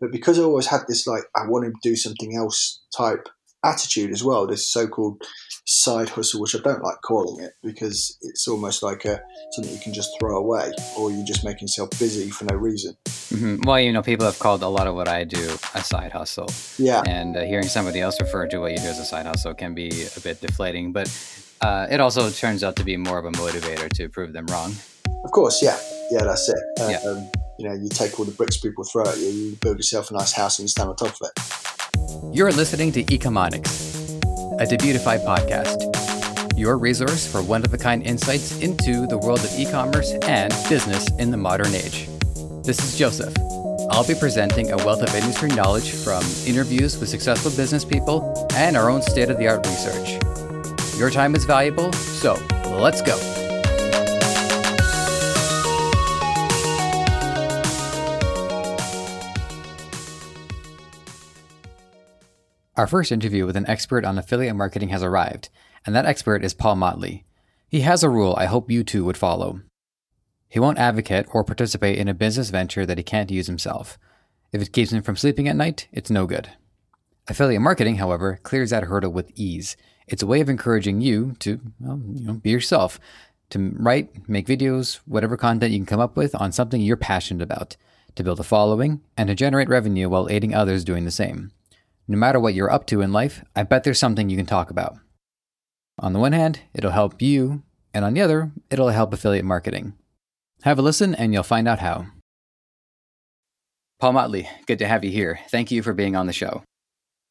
But because I always had this like I want to do something else type attitude as well, this so-called side hustle, which I don't like calling it because it's almost like a something you can just throw away, or you're just making yourself busy for no reason. Mm-hmm. Well, you know, people have called a lot of what I do a side hustle. Yeah. And uh, hearing somebody else refer to what you do as a side hustle can be a bit deflating, but uh, it also turns out to be more of a motivator to prove them wrong. Of course, yeah, yeah, that's it. Uh, Yeah. Um, you know, you take all the bricks people throw at you, you build yourself a nice house and you stand on top of it. You're listening to Ecomonics, a Debutify podcast, your resource for one of a kind insights into the world of e commerce and business in the modern age. This is Joseph. I'll be presenting a wealth of industry knowledge from interviews with successful business people and our own state of the art research. Your time is valuable, so let's go. Our first interview with an expert on affiliate marketing has arrived, and that expert is Paul Motley. He has a rule I hope you too would follow. He won't advocate or participate in a business venture that he can't use himself. If it keeps him from sleeping at night, it's no good. Affiliate marketing, however, clears that hurdle with ease. It's a way of encouraging you to, well, you know, be yourself, to write, make videos, whatever content you can come up with on something you're passionate about, to build a following, and to generate revenue while aiding others doing the same. No matter what you're up to in life, I bet there's something you can talk about. On the one hand, it'll help you, and on the other, it'll help affiliate marketing. Have a listen and you'll find out how. Paul Motley, good to have you here. Thank you for being on the show.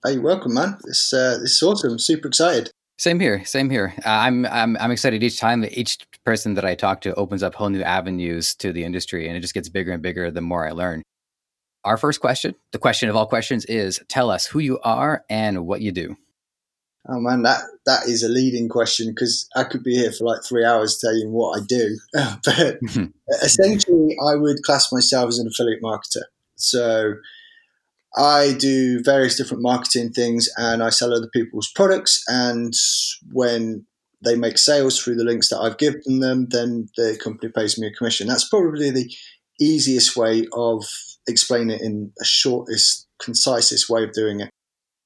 Hey, welcome, man. This uh, this is awesome. Super excited. Same here, same here. Uh, I'm, I'm I'm excited each time that each person that I talk to opens up whole new avenues to the industry, and it just gets bigger and bigger the more I learn. Our first question, the question of all questions, is: Tell us who you are and what you do. Oh man, that that is a leading question because I could be here for like three hours telling you what I do. but mm-hmm. essentially, I would class myself as an affiliate marketer. So I do various different marketing things, and I sell other people's products. And when they make sales through the links that I've given them, then the company pays me a commission. That's probably the easiest way of explaining it in a shortest, concisest way of doing it.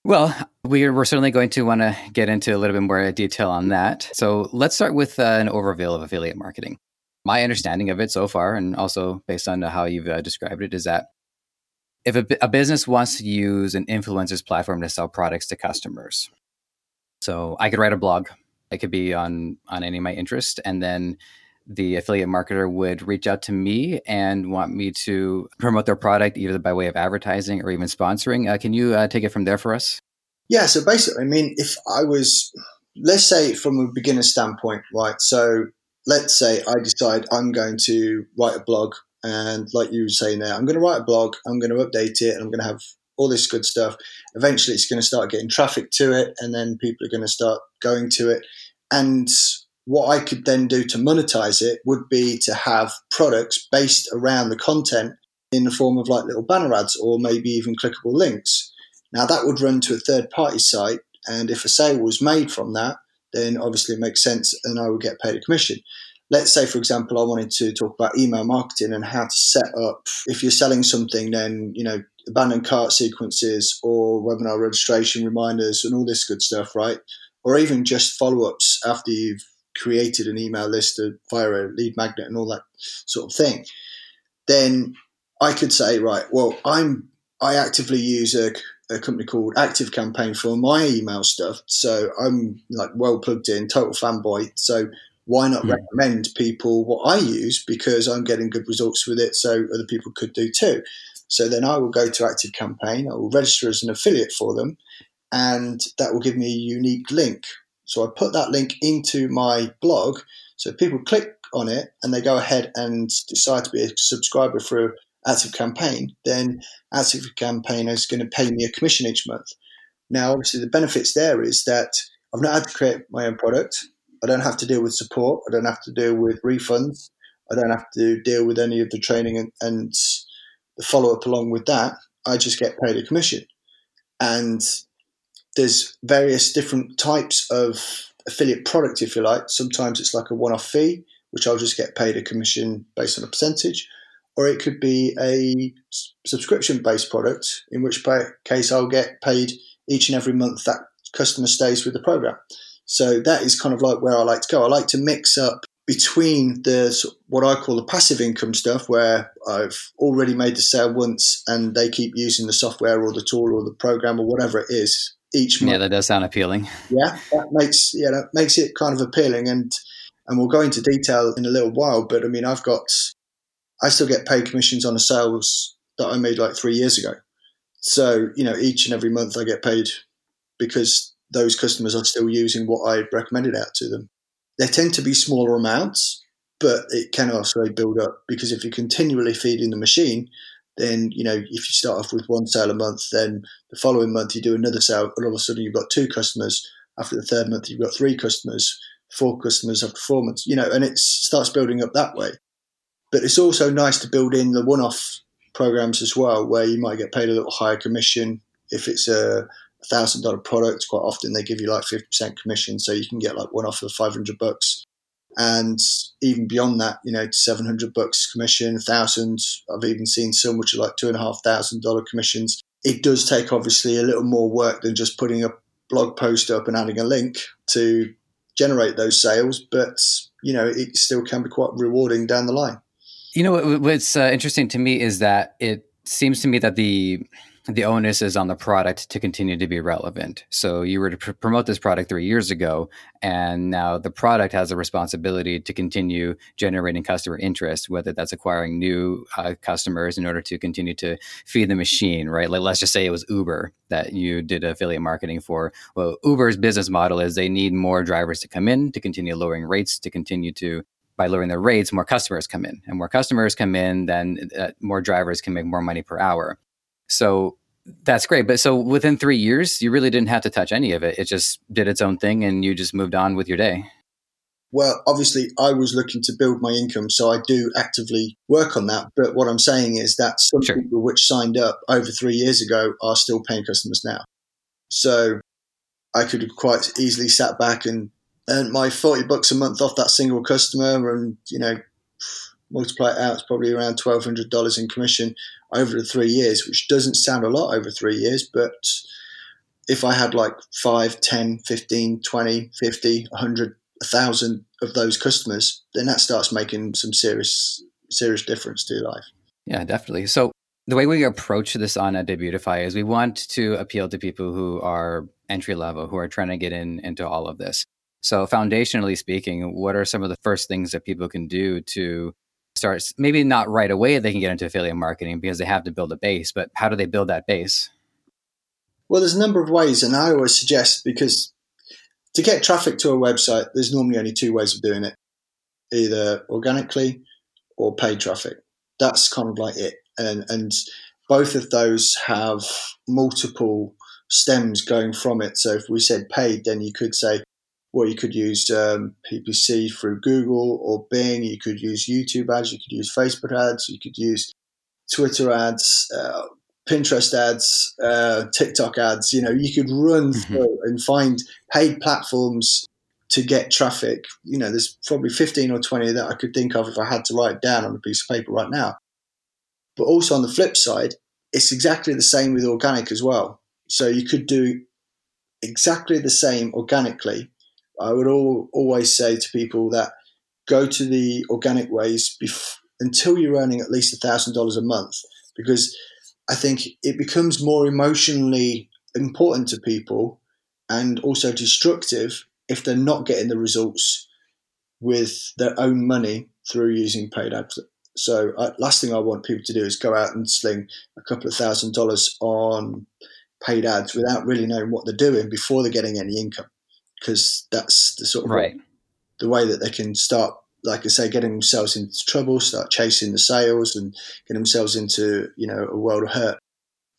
Well, we're, we're certainly going to want to get into a little bit more detail on that. So let's start with uh, an overview of affiliate marketing. My understanding of it so far, and also based on how you've uh, described it, is that if a, a business wants to use an influencer's platform to sell products to customers, so I could write a blog. It could be on on any of my interests, and then the affiliate marketer would reach out to me and want me to promote their product either by way of advertising or even sponsoring. Uh, can you uh, take it from there for us? Yeah, so basically, I mean, if I was, let's say from a beginner standpoint, right? So let's say I decide I'm going to write a blog, and like you were saying there, I'm going to write a blog, I'm going to update it, and I'm going to have all this good stuff. Eventually, it's going to start getting traffic to it, and then people are going to start going to it. And what I could then do to monetize it would be to have products based around the content in the form of like little banner ads or maybe even clickable links. Now that would run to a third party site, and if a sale was made from that, then obviously it makes sense and I would get paid a commission. Let's say, for example, I wanted to talk about email marketing and how to set up, if you're selling something, then, you know, abandoned cart sequences or webinar registration reminders and all this good stuff, right? Or even just follow ups after you've created an email list via a lead magnet and all that sort of thing. Then I could say, right, well, I'm I actively use a, a company called Active Campaign for my email stuff. So I'm like well plugged in, total fanboy. So why not Hmm. recommend people what I use because I'm getting good results with it, so other people could do too. So then I will go to Active Campaign, I will register as an affiliate for them, and that will give me a unique link. So I put that link into my blog. So people click on it and they go ahead and decide to be a subscriber through Active Campaign, then Active Campaign is going to pay me a commission each month. Now, obviously, the benefits there is that I've not had to create my own product. I don't have to deal with support. I don't have to deal with refunds. I don't have to deal with any of the training and, and the follow up along with that. I just get paid a commission. And there's various different types of affiliate product, if you like. Sometimes it's like a one off fee, which I'll just get paid a commission based on a percentage. or it could be a subscription based product, in which case I'll get paid each and every month that customer stays with the program. So that is kind of like where I like to go. I like to mix up between the what I call the passive income stuff, where I've already made the sale once and they keep using the software or the tool or the program or whatever it is each month. Yeah, that does sound appealing. Yeah, that makes yeah that makes it kind of appealing, and and we'll go into detail in a little while. But I mean, I've got I still get paid commissions on the sales that I made like three years ago. So you know, each and every month I get paid because those customers are still using what I recommended out to them. They tend to be smaller amounts, but it can also build up because if you're continually feeding the machine, then you know if you start off with one sale a month, then the following month you do another sale, and all of a sudden you've got two customers. After the third month, you've got three customers, four customers after four months. You know, and it starts building up that way. But it's also nice to build in the one-off programs as well, where you might get paid a little higher commission if it's a thousand dollar product. Quite often they give you like fifty percent commission, so you can get like one off of five hundred bucks, and even beyond that, you know, seven hundred bucks commission, thousands. I've even seen which are like two and a half thousand dollar commissions. It does take obviously a little more work than just putting a blog post up and adding a link to generate those sales, but you know, it still can be quite rewarding down the line. You know, what's uh, interesting to me is that it seems to me that the the onus is on the product to continue to be relevant. So you were to pr- promote this product three years ago, and now the product has a responsibility to continue generating customer interest, whether that's acquiring new uh, customers in order to continue to feed the machine, right? Like let's just say it was Uber that you did affiliate marketing for. Well, Uber's business model is they need more drivers to come in to continue lowering rates, to continue to by lowering their rates, more customers come in, and more customers come in, then uh, more drivers can make more money per hour. So that's great. But so within three years, you really didn't have to touch any of it. It just did its own thing and you just moved on with your day. Well, obviously, I was looking to build my income, so I do actively work on that. But what I'm saying is that some sure. people which signed up over three years ago are still paying customers now. So I could have quite easily sat back and earned my 40 bucks a month off that single customer and, you know, multiply it out, it's probably around $1,200 in commission over the three years, which doesn't sound a lot over three years, but if I had like 5, 10, 15, 20, 50, 100, 1,000 of those customers, then that starts making some serious, serious difference to your life. Yeah, definitely. So the way we approach this on at Debutify is we want to appeal to people who are entry level, who are trying to get in into all of this. So foundationally speaking, what are some of the first things that people can do to starts maybe not right away they can get into affiliate marketing because they have to build a base but how do they build that base? Well there's a number of ways and i always suggest because to get traffic to a website there's normally only two ways of doing it either organically or paid traffic. That's kind of like it and and both of those have multiple stems going from it. So if we said paid then you could say well, you could use um, PPC through Google or Bing. You could use YouTube ads. You could use Facebook ads. You could use Twitter ads, uh, Pinterest ads, uh, TikTok ads. You know, you could run mm-hmm. through and find paid platforms to get traffic. You know, there's probably 15 or 20 that I could think of if I had to write down on a piece of paper right now. But also on the flip side, it's exactly the same with organic as well. So you could do exactly the same organically I would all, always say to people that go to the organic ways bef- until you're earning at least $1,000 a month because I think it becomes more emotionally important to people and also destructive if they're not getting the results with their own money through using paid ads. So, uh, last thing I want people to do is go out and sling a couple of thousand dollars on paid ads without really knowing what they're doing before they're getting any income because that's the sort of right. the way that they can start, like I say, getting themselves into trouble, start chasing the sales, and get themselves into you know a world of hurt.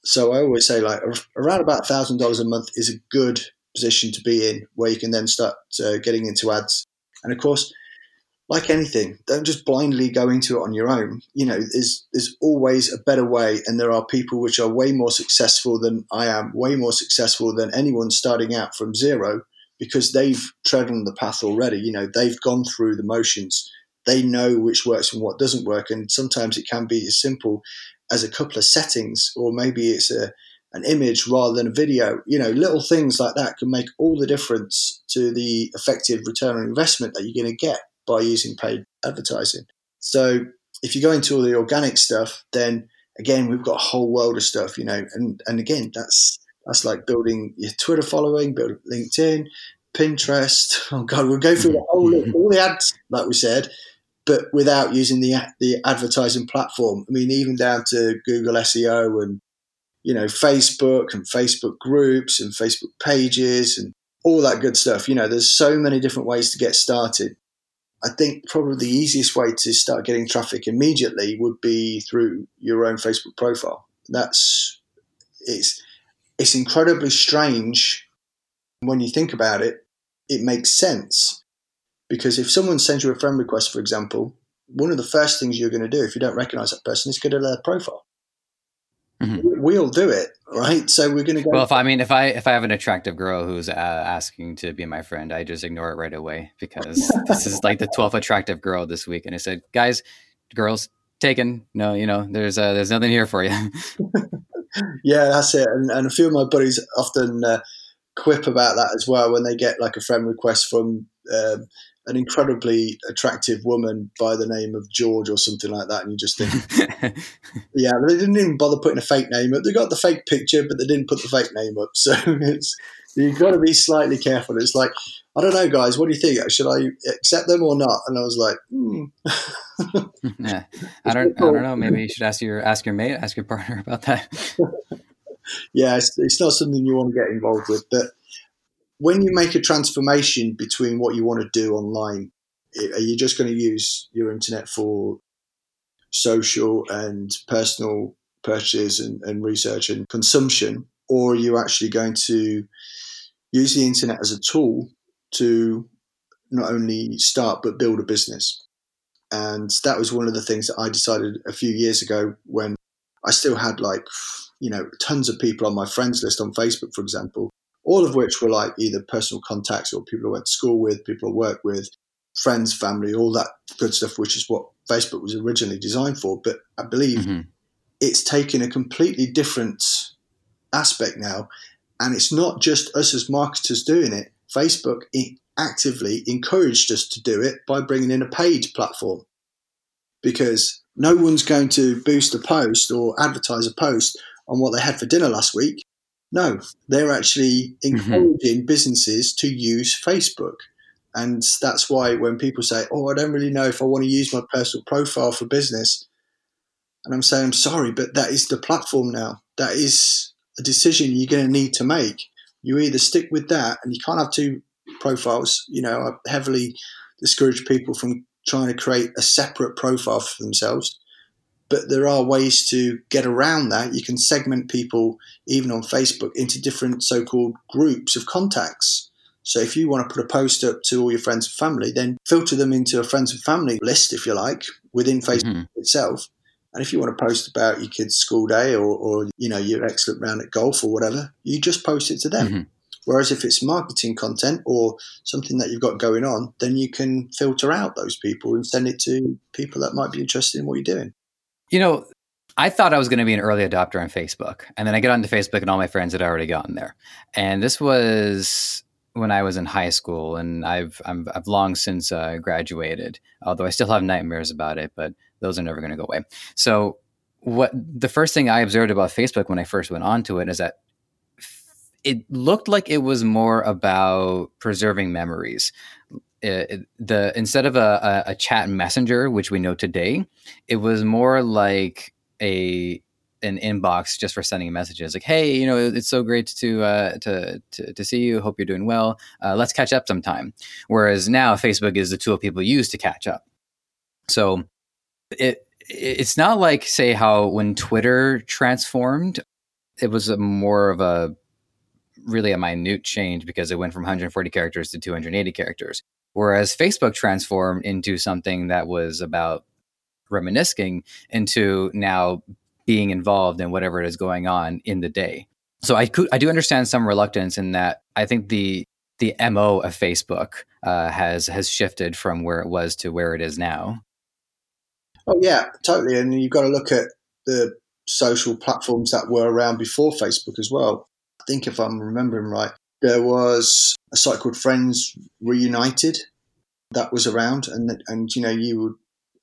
So I always say like around about thousand dollars a month is a good position to be in, where you can then start uh, getting into ads. And of course, like anything, don't just blindly go into it on your own. You know, there's there's always a better way, and there are people which are way more successful than I am, way more successful than anyone starting out from zero, because they've trodden the path already. You know, they've gone through the motions. they know which works and what doesn't work. And sometimes it can be as simple as a couple of settings, or maybe it's a an image rather than a video. You know, little things like that can make all the difference to the effective return on investment that you're going to get by using paid advertising. So if you go into all the organic stuff, then again we've got a whole world of stuff, you know, and and again that's that's like building your Twitter following, building LinkedIn, Pinterest. Oh God, we'll go through the whole all the ads, like we said, but without using the the advertising platform. I mean, even down to Google SEO and you know Facebook and Facebook groups and Facebook pages and all that good stuff. You know, there's so many different ways to get started. I think probably the easiest way to start getting traffic immediately would be through your own Facebook profile. That's it's it's incredibly strange when you think about it. It makes sense because if someone sends you a friend request, for example, one of the first things you're going to do if you don't recognize that person is go to their profile. Mm-hmm. We'll do it, right? So we're going to go. Well, if I mean, if I if I have an attractive girl who's uh, asking to be my friend, I just ignore it right away because this is like the twelfth attractive girl this week, and I said, guys, girls, taken. No, you know, there's uh, there's nothing here for you. yeah, that's it. And, and a few of my buddies often uh, quip about that as well when they get like a friend request from um, an incredibly attractive woman by the name of George or something like that, and you just think, yeah, they didn't even bother putting a fake name up. They got the fake picture, but they didn't put the fake name up. So it's you've got to be slightly careful. It's like, I don't know, guys, what do you think? Should I accept them or not? And I was like, hmm. yeah, I don't, I don't know. Maybe you should ask your ask your mate, ask your partner about that. yeah, it's, it's not something you want to get involved with, but when you make a transformation between what you want to do online, are you just going to use your internet for social and personal purchases and, and research and consumption, or are you actually going to use the internet as a tool to not only start but build a business? And that was one of the things that I decided a few years ago when I still had like, you know, tons of people on my friends list on Facebook, for example, all of which were like either personal contacts or people I went to school with, people I worked with, friends, family, all that good stuff, which is what Facebook was originally designed for. But I believe mm-hmm. it's taken a completely different aspect now. And it's not just us as marketers doing it. Facebook actively encouraged us to do it by bringing in a paid platform because no one's going to boost a post or advertise a post on what they had for dinner last week no, they're actually mm-hmm. encouraging mm-hmm. businesses to use Facebook. And that's why when people say, Oh, I don't really know if I want to use my personal profile for business. And I'm saying, I'm sorry, but that is the platform now. That is a decision you're going to need to make. You either stick with that and you can't have two profiles. You know, I heavily discourage people from trying to create a separate profile for themselves but there are ways to get around that. You can segment people, even on Facebook, into different so called groups of contacts. So if you want to put a post up to all your friends and family, then filter them into a friends and family list, if you like, within Facebook mm-hmm. itself. And if you want to post about your kid's school day or, or, you know your excellent round at golf or whatever, you just post it to them. Mm-hmm. Whereas if it's marketing content or something that you've got going on, then you can filter out those people and send it to people that might be interested in what you're doing. You know, I thought I was going to be an early adopter on Facebook. And then I get onto Facebook and all my friends had already gotten there. And this was when I was in high school and I've, i have long since uh, graduated, although I still have nightmares about it, but those are never going to go away. So what the first thing I observed about Facebook when I first went onto it is that it looked like it was more about preserving memories. It, the instead of a, a, chat messenger, which we know today, it was more like a an inbox just for sending messages like hey you know it's so great to uh, to, to, to see you. Hope you're doing well. Uh, let's catch up sometime. Whereas now facebook is the tool people use to catch up. So it it's not like say how when twitter transformed it was more of a really a minute change because it went from 140 characters to 280 characters Whereas Facebook transformed into something that was about reminiscing into now being involved in whatever is going on in the day. So I could I do understand some reluctance in that I think the the mo of Facebook uh, has has shifted from where it was to where it is now. Oh yeah, totally. And you've got to look at the social platforms that were around before Facebook as well. I think if I'm remembering right, there was a site called Friends Reunited that was around, and and you know you would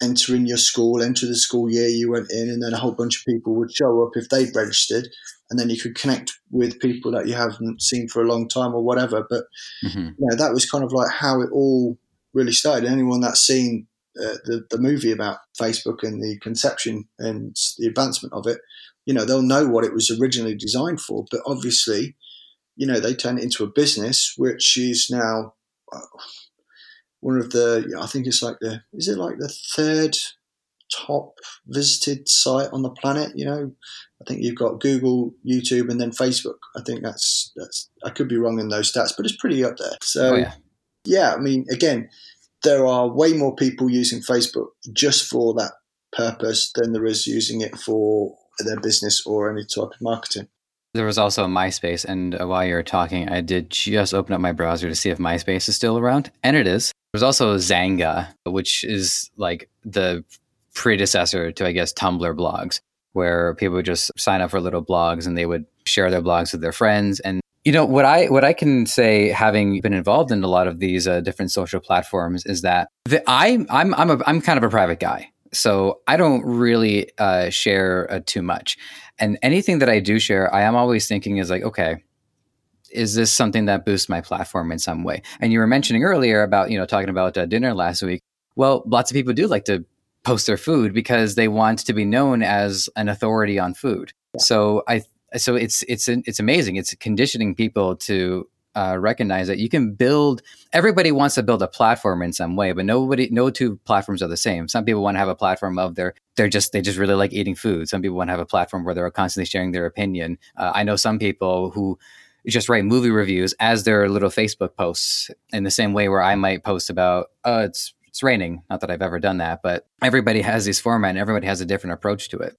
enter in your school, enter the school year you went in, and then a whole bunch of people would show up if they'd registered, and then you could connect with people that you haven't seen for a long time or whatever. But mm-hmm. you know, that was kind of like how it all really started. Anyone that's seen uh, the the movie about Facebook and the conception and the advancement of it, you know, they'll know what it was originally designed for. But obviously, you know, they turn it into a business, which is now. Uh, one of the I think it's like the is it like the third top visited site on the planet. You know, I think you've got Google, YouTube, and then Facebook. I think that's that's I could be wrong in those stats, but it's pretty up there. So oh, yeah. yeah, I mean, again, there are way more people using Facebook just for that purpose than there is using it for their business or any type of marketing. There was also MySpace, and uh, while you were talking, I did just open up my browser to see if MySpace is still around, and it is. There's also Xanga, which is like the predecessor to, I guess, Tumblr blogs, where people would just sign up for little blogs and they would share their blogs with their friends. And you know what I what I can say, having been involved in a lot of these uh, different social platforms, is that the, I I'm I'm a, I'm kind of a private guy, so I don't really uh, share uh, too much. And anything that I do share, I am always thinking is like, okay, is this something that boosts my platform in some way? And you were mentioning earlier about you know talking about uh, dinner last week. Well, lots of people do like to post their food because they want to be known as an authority on food. Yeah. So I so it's it's it's amazing. It's conditioning people to uh, recognize that you can build. Everybody wants to build a platform in some way, but nobody, no two platforms are the same. Some people want to have a platform of their, they're just, they just really like eating food. Some people want to have a platform where they're constantly sharing their opinion. Uh, I know some people who just write movie reviews as their little Facebook posts in the same way where I might post about, oh, it's it's raining. Not that I've ever done that, but everybody has this format and everybody has a different approach to it.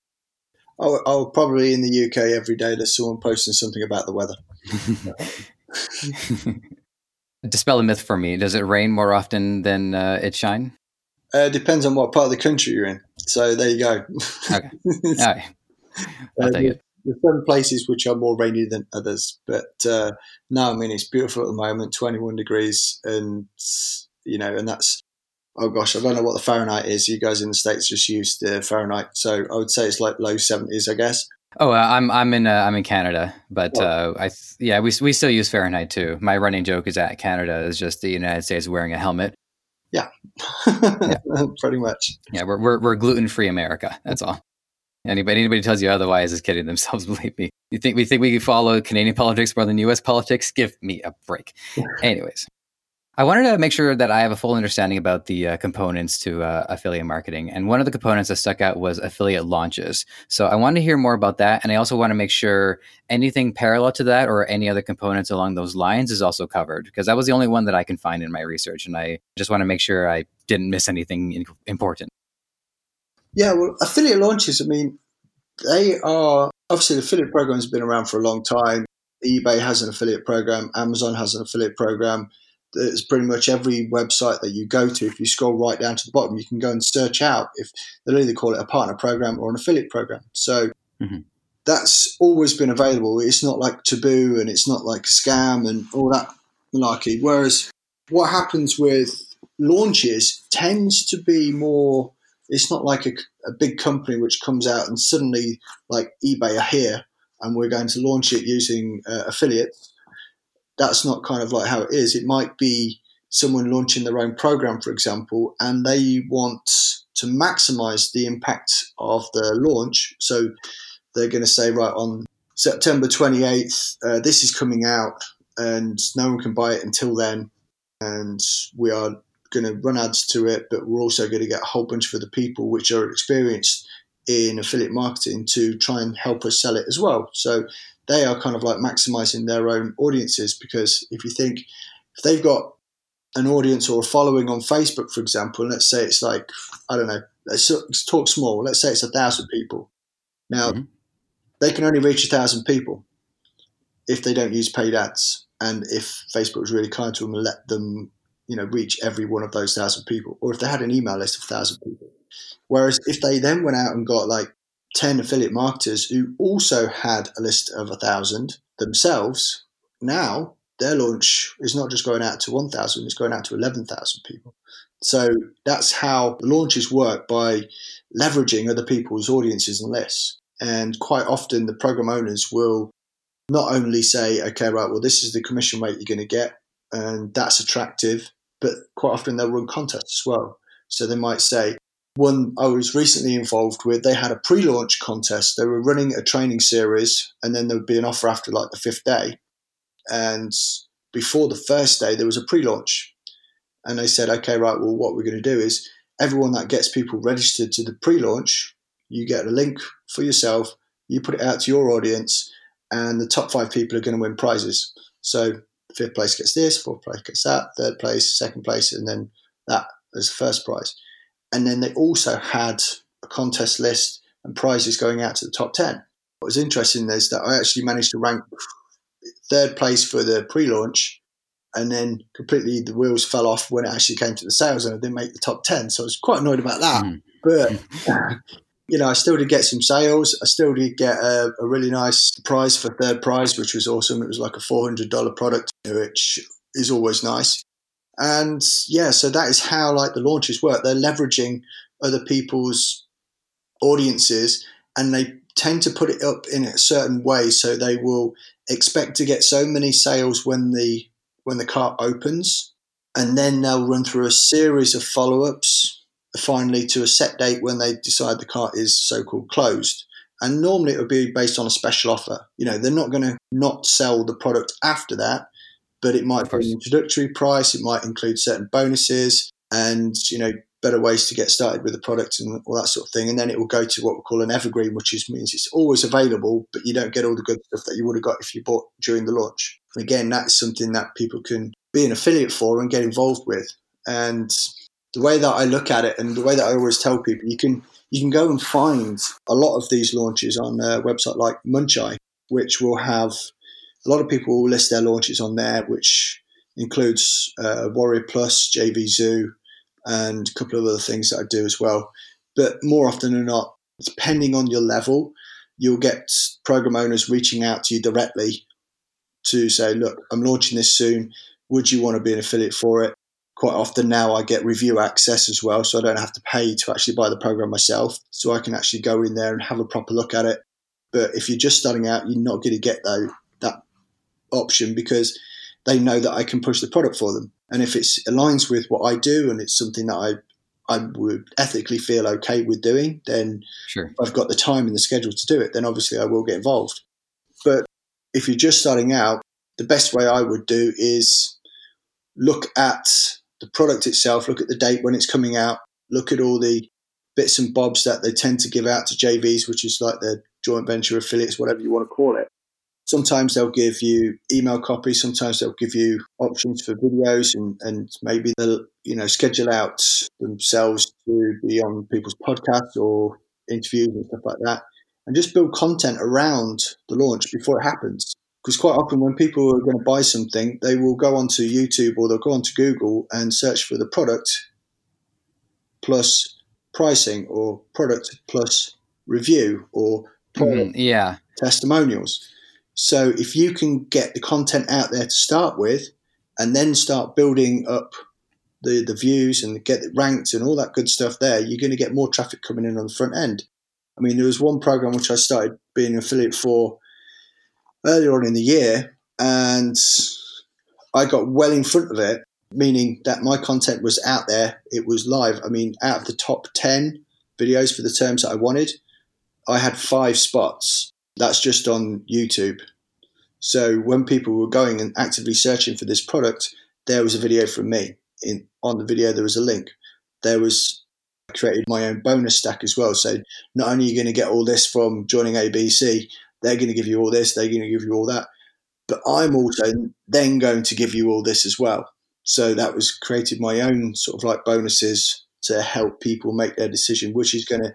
Oh, oh, probably in the UK every day there's someone posting something about the weather. Dispel a myth for me. Does it rain more often than uh, it shine? Uh, depends on what part of the country you're in. So there you go. okay. All right. I'll uh, take it. There's some places which are more rainy than others, but uh, no, I mean it's beautiful at the moment, 21 degrees, and you know, and that's oh gosh, I don't know what the Fahrenheit is. You guys in the states just use the Fahrenheit, so I would say it's like low seventies, I guess. Oh, uh, I'm I'm in uh, I'm in Canada, but uh, I th- yeah we we still use Fahrenheit too. My running joke is that Canada is just the United States wearing a helmet. Yeah, yeah. pretty much. Yeah, we're we're, we're gluten free America. That's all. Anybody anybody tells you otherwise is kidding themselves. Believe me. You think we think we follow Canadian politics more than U.S. politics? Give me a break. Anyways, I wanted to make sure that I have a full understanding about the uh, components to uh, affiliate marketing. And one of the components that stuck out was affiliate launches. So I want to hear more about that. And I also want to make sure anything parallel to that or any other components along those lines is also covered because that was the only one that I can find in my research. And I just want to make sure I didn't miss anything important. Yeah, well, affiliate launches, I mean, they are obviously the affiliate program has been around for a long time. eBay has an affiliate program, Amazon has an affiliate program it's pretty much every website that you go to. If you scroll right down to the bottom, you can go and search out if they'll either call it a partner program or an affiliate program. So mm-hmm. that's always been available. It's not like taboo and it's not like a scam and all that malarkey. Whereas what happens with launches tends to be more. It's not like a, a big company which comes out and suddenly like eBay are here and we're going to launch it using uh, affiliates that's not kind of like how it is. It might be someone launching their own program, for example, and they want to maximize the impact of the launch. So they're going to say, right, on September 28th, uh, this is coming out, and no one can buy it until then. And we are going to run ads to it, but we're also going to get a whole bunch of other people which are experienced in affiliate marketing to try and help us sell it as well. So they are kind of like maximizing their own audiences because if you think if they've got an audience or a following on Facebook, for example, and let's say it's like I don't know, let's, let's talk small. Let's say it's a thousand people. Now mm-hmm. they can only reach a thousand people if they don't use paid ads. and if Facebook was really kind to them and let them, you know, reach every one of those thousand people, or if they had an email list of thousand people. Whereas if they then went out and got like 10 affiliate marketers who also had a list of a thousand themselves, now their launch is not just going out to 1,000, it's going out to 11,000 people. So that's how the launches work by leveraging other people's audiences and lists. And quite often, the program owners will not only say, okay, right, well, this is the commission rate you're going to get, and that's attractive, but quite often they'll run contests as well. So they might say, one I was recently involved with, they had a pre launch contest. They were running a training series, and then there would be an offer after like the fifth day. And before the first day, there was a pre launch. And they said, okay, right, well, what we're going to do is everyone that gets people registered to the pre launch, you get a link for yourself, you put it out to your audience, and the top five people are going to win prizes. So fifth place gets this, fourth place gets that, third place, second place, and then that as the first prize. And then they also had a contest list and prizes going out to the top 10. What was interesting is that I actually managed to rank third place for the pre launch. And then completely the wheels fell off when it actually came to the sales and I didn't make the top 10. So I was quite annoyed about that. Mm. But you know, I still did get some sales. I still did get a, a, really nice prize for third prize, which was awesome. It was like a $400 product, which is always nice. And yeah, so that is how like the launches work. They're leveraging other people's audiences and they tend to put it up in a certain way. So they will expect to get so many sales when the, when the cart opens. And then they'll run through a series of follow ups finally to a set date when they decide the cart is so called closed. And normally it would be based on a special offer. You know, they're not going to not sell the product after that, but it might be an introductory price, it might include certain bonuses and, you know, better ways to get started with the product and all that sort of thing. And then it will go to what we call an evergreen, which is, means it's always available, but you don't get all the good stuff that you would have got if you bought during the launch. And again, that's something that people can be an affiliate for and get involved with. And the way that I look at it and the way that I always tell people, you can you can go and find a lot of these launches on a website like Muncheye, which will have a lot of people list their launches on there, which includes uh, Warrior Plus, JV Zoo, and a couple of other things that I do as well. But more often than not, depending on your level, you'll get program owners reaching out to you directly to say, look, I'm launching this soon. Would you want to be an affiliate for it? quite often now I get review access as well, so I don't have to pay to actually buy the program myself. So I can actually go in there and have a proper look at it. But if you're just starting out, you're not going to get that option because they know that I can push the product for them. And if it aligns with what I do and it's something that I I would ethically feel okay with doing, then sure. I've got the time and the schedule to do it, then obviously I will get involved. But if you're just starting out, the best way I would do is look at the product itself, look at the date when it's coming out, look at all the bits and bobs that they tend to give out to JVs, which is like their joint venture affiliates, whatever you want to call it. Sometimes they'll give you email copies, sometimes they'll give you options for videos and, and maybe they'll, you know, schedule out themselves to be on people's podcasts or interviews and stuff like that. And just build content around the launch before it happens because quite often when people are going to buy something, they will go onto YouTube or they'll go onto Google and search for the product plus pricing or product plus review or mm, yeah testimonials. So if you can get the content out there to start with, and then start building up the the views and get it ranked and all that good stuff there, you're going to get more traffic coming in on the front end. I mean, there was one program which I started being an affiliate for earlier on in the year, and I got well in front of it, meaning that my content was out there. It was live. I mean, out of the top 10 videos for the terms that I wanted, I had five spots. That's just on YouTube. So when people were going and actively searching for this product, there was a video from me. In on the video, there was a link. There was I created my own bonus stack as well. So not only are you going to get all this from joining ABC, they're going to give you all this, they're going to give you all that. But I'm also then going to give you all this as well. So that was created my own sort of like bonuses to help people make their decision, which is going to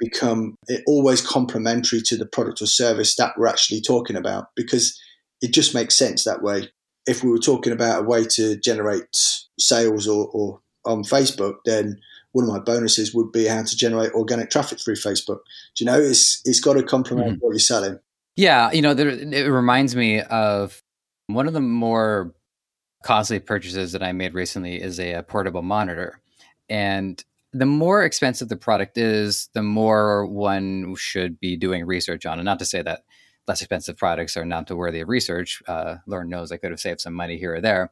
become always complementary to the product or service that we're actually talking about. Because it just makes sense that way. If we were talking about a way to generate sales or, or on Facebook, then one of my bonuses would be how to generate organic traffic through Facebook. Do you know, it's it's got to complement mm-hmm. what you're selling. Yeah, you know, there, it reminds me of one of the more costly purchases that I made recently is a, a portable monitor, and the more expensive the product is, the more one should be doing research on. And not to say that less expensive products are not worthy of research. Uh, knows I could have saved some money here or there,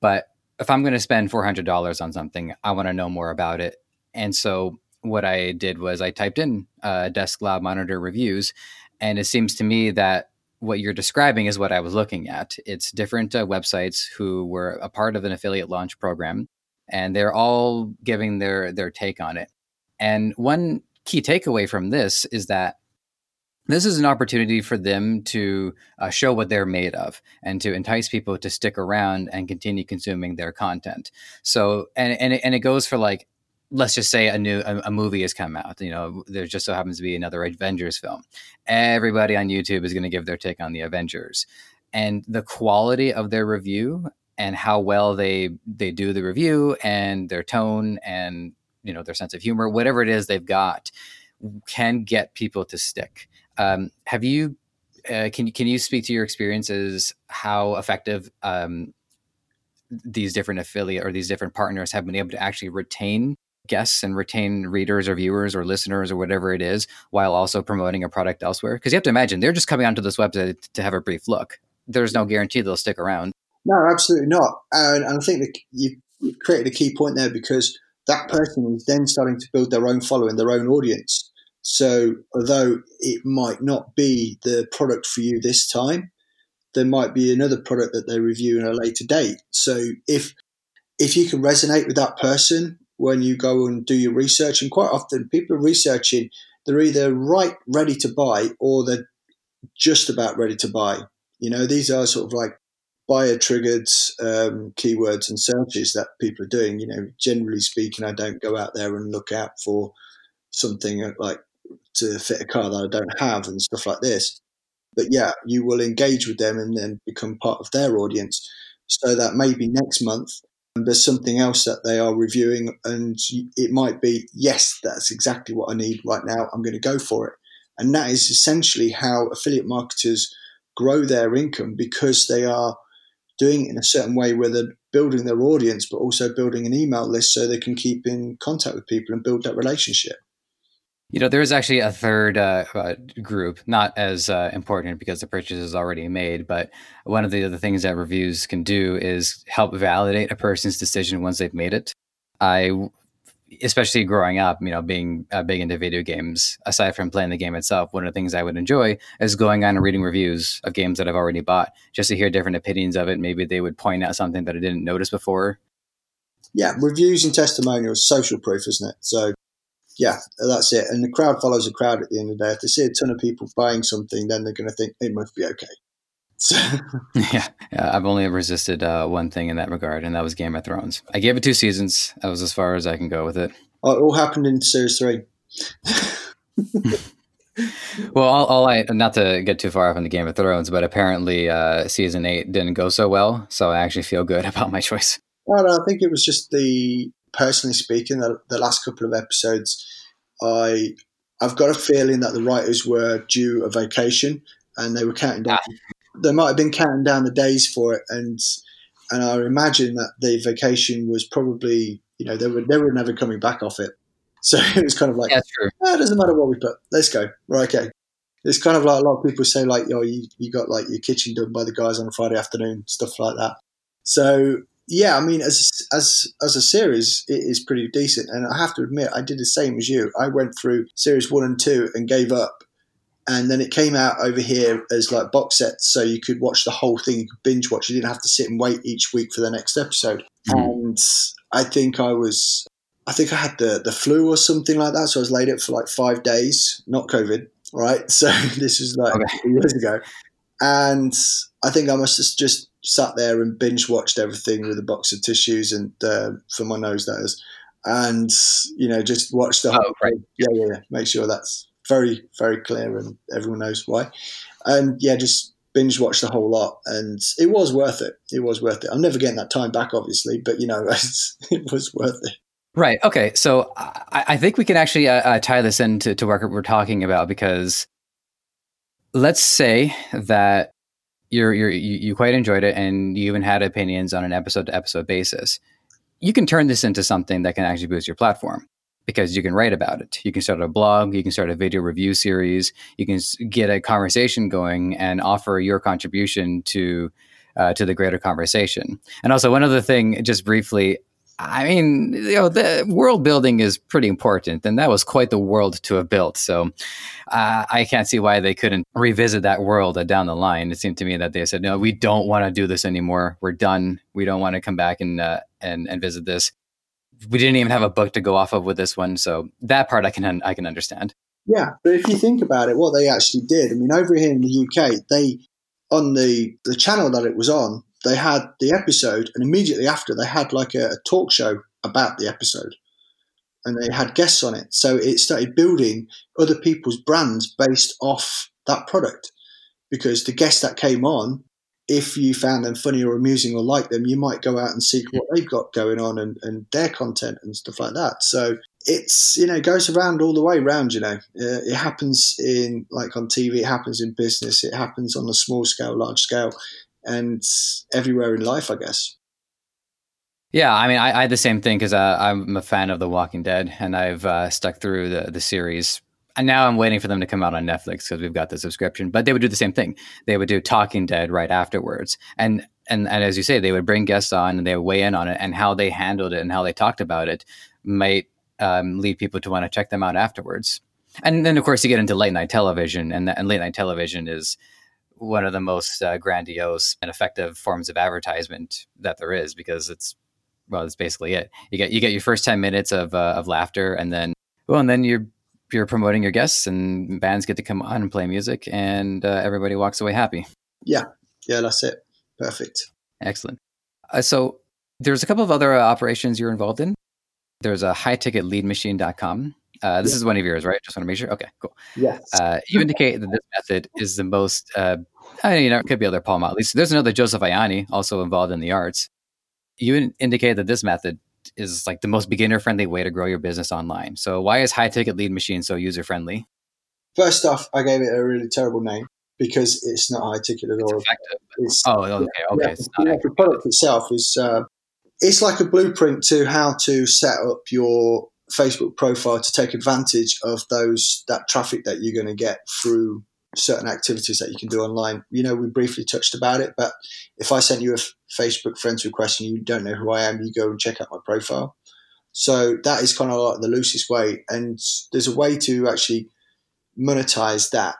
but if I'm going to spend $400 on something, I want to know more about it. And so what I did was I typed in uh, Desklab monitor reviews, and it seems to me that what you're describing is what I was looking at. It's different uh, websites who were a part of an affiliate launch program, and they're all giving their their take on it. And one key takeaway from this is that this is an opportunity for them to uh, show what they're made of and to entice people to stick around and continue consuming their content. So and and it, and it goes for like let's just say a new a, a, movie has come out you know there just so happens to be another avengers film. Everybody on youtube is going to give their take on the avengers. And the quality of their review and how well they they do the review and their tone and you know their sense of humor whatever it is they've got can get people to stick um, have you? Uh, can can you speak to your experiences? How effective um, these different affiliate or these different partners have been able to actually retain guests and retain readers or viewers or listeners or whatever it is, while also promoting a product elsewhere? Because you have to imagine they're just coming onto this website to have a brief look. There's no guarantee they'll stick around. No, absolutely not. And, and I think that you've created a key point there because that person is then starting to build their own following, their own audience. So, although it might not be the product for you this time, there might be another product that they review in a later date. So, if if you can resonate with that person when you go and do your research, and quite often people are researching, they're either right ready to buy or they're just about ready to buy. You know, these are sort of like buyer triggered um, keywords and searches that people are doing. You know, generally speaking, I don't go out there and look out for something like to fit a car that I don't have and stuff like this. But yeah, you will engage with them and then become part of their audience. So that maybe next month there's something else that they are reviewing, and it might be, yes, that's exactly what I need right now. I'm going to go for it. And that is essentially how affiliate marketers grow their income because they are doing it in a certain way where they're building their audience, but also building an email list so they can keep in contact with people and build that relationship. You know, there is actually a third uh, uh, group, not as uh, important because the purchase is already made, but one of the other things that reviews can do is help validate a person's decision once they've made it. I, especially growing up, you know, being uh, big into video games, aside from playing the game itself, one of the things I would enjoy is going on and reading reviews of games that I've already bought just to hear different opinions of it. Maybe they would point out something that I didn't notice before. Yeah, reviews and testimonials, social proof, isn't it? So yeah, that's it. And the crowd follows the crowd at the end of the day. If they see a ton of people buying something, then they're going to think it must be okay. So. yeah, yeah, I've only resisted uh, one thing in that regard, and that was Game of Thrones. I gave it two seasons. That was as far as I can go with it. Oh, it all happened in series three. well, all, all, I not to get too far off into Game of Thrones, but apparently uh, season eight didn't go so well, so I actually feel good about my choice. Well, I think it was just the personally speaking, the, the last couple of episodes, I I've got a feeling that the writers were due a vacation and they were counting down. They might have been counting down the days for it, and and I imagine that the vacation was probably you know they were they were never coming back off it. So it was kind of like, yeah, true. Oh, it doesn't matter what we put, let's go. Right, okay. It's kind of like a lot of people say, like, yo, you, you got like your kitchen done by the guys on a Friday afternoon, stuff like that. So yeah, I mean, as as as a series, it is pretty decent, and I have to admit, I did the same as you. I went through series one and two and gave up, and then it came out over here as like box sets, so you could watch the whole thing. You could binge watch. You didn't have to sit and wait each week for the next episode. Mm. And I think I was, I think I had the the flu or something like that, so I was laid up for like five days, not COVID, right? So this was like okay. years ago, and I think I must have just sat there and binge watched everything with a box of tissues and uh, for my nose that is, and you know just watch the whole. Oh, right. Yeah, yeah, yeah. Make sure that's very very clear and everyone knows why. And yeah, just binge watched the whole lot, and it was worth it. It was worth it. I'm never getting that time back, obviously, but you know, it was worth it. Right. Okay. So I, I think we can actually uh, uh, tie this into to what we're talking about because let's say that you're, you're you, you quite enjoyed it and you even had opinions on an episode to episode basis. You can turn this into something that can actually boost your platform because you can write about it. You can start a blog, you can start a video review series, you can get a conversation going and offer your contribution to uh, to the greater conversation. And also, one other thing, just briefly, I mean, you know, the world building is pretty important, and that was quite the world to have built. So, uh, I can't see why they couldn't revisit that world down the line. It seemed to me that they said, "No, we don't want to do this anymore. We're done. We don't want to come back and uh, and and visit this." We didn't even have a book to go off of with this one, so that part I can I can understand. Yeah, but if you think about it, what they actually did, I mean, over here in the UK, they on the the channel that it was on, they had the episode, and immediately after, they had like a, a talk show about the episode, and they had guests on it. So it started building other people's brands based off that product, because the guests that came on, if you found them funny or amusing or like them, you might go out and seek what they've got going on and, and their content and stuff like that. So it's you know it goes around all the way around you know uh, it happens in like on tv it happens in business it happens on a small scale large scale and everywhere in life, I guess. Yeah, I mean, I, I had the same thing because uh, I'm a fan of The Walking Dead, and I've uh, stuck through the the series. And now I'm waiting for them to come out on Netflix because we've got the subscription. But they would do the same thing. They would do Talking Dead right afterwards, and and and as you say, they would bring guests on and they would weigh in on it, and how they handled it and how they talked about it might um, lead people to want to check them out afterwards. And then, of course, you get into late night television, and, and late night television is one of the most uh, grandiose and effective forms of advertisement that there is because it's well, it's basically it. You get you get your first ten minutes of uh, of laughter, and then well, and then you're you're promoting your guests, and bands get to come on and play music, and uh, everybody walks away happy. Yeah, yeah, that's it. Perfect. Excellent. Uh, so there's a couple of other uh, operations you're involved in. There's a highticketleadmachine.com. Uh, this yeah. is one of yours, right? Just want to make sure. Okay, cool. Yes. Uh, you indicate that this method is the most uh, I mean, you know, it could be other Paul Motley. So there's another Joseph Ianni also involved in the arts. You indicate that this method is like the most beginner friendly way to grow your business online. So why is high ticket lead machine so user friendly? First off, I gave it a really terrible name because it's not high ticket at all. It's it's, oh, okay, okay. Yeah, it's yeah, the product itself is uh, it's like a blueprint to how to set up your Facebook profile to take advantage of those that traffic that you're going to get through certain activities that you can do online. You know, we briefly touched about it, but if I sent you a Facebook friends request and you don't know who I am, you go and check out my profile. So that is kind of like the loosest way. And there's a way to actually monetize that.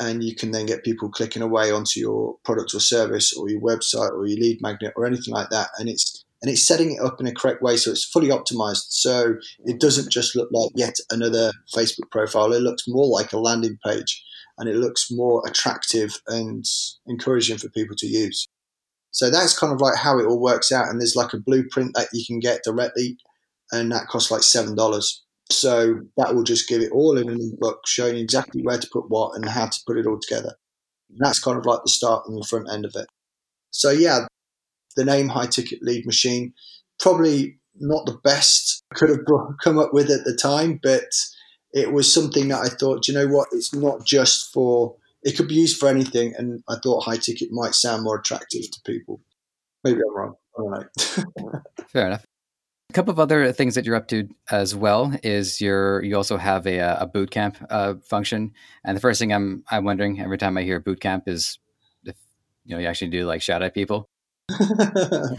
And you can then get people clicking away onto your product or service or your website or your lead magnet or anything like that. And it's and it's setting it up in a correct way so it's fully optimized. So it doesn't just look like yet another Facebook profile. It looks more like a landing page and it looks more attractive and encouraging for people to use. So that's kind of like how it all works out. And there's like a blueprint that you can get directly, and that costs like seven dollars. So that will just give it all in a book, showing exactly where to put what and how to put it all together. And that's kind of like the start and the front end of it. So yeah, the name High Ticket Lead Machine probably not the best I could have come up with at the time, but it was something that I thought, you know what, it's not just for, it could be used for anything. And I thought high ticket might sound more attractive to people. Maybe I'm wrong. I don't know. Fair enough. A couple of other things that you're up to as well is you're you also have a, a boot camp uh, function, and the first thing I'm I'm wondering every time I hear boot camp is if you know you actually do like shout at people. no,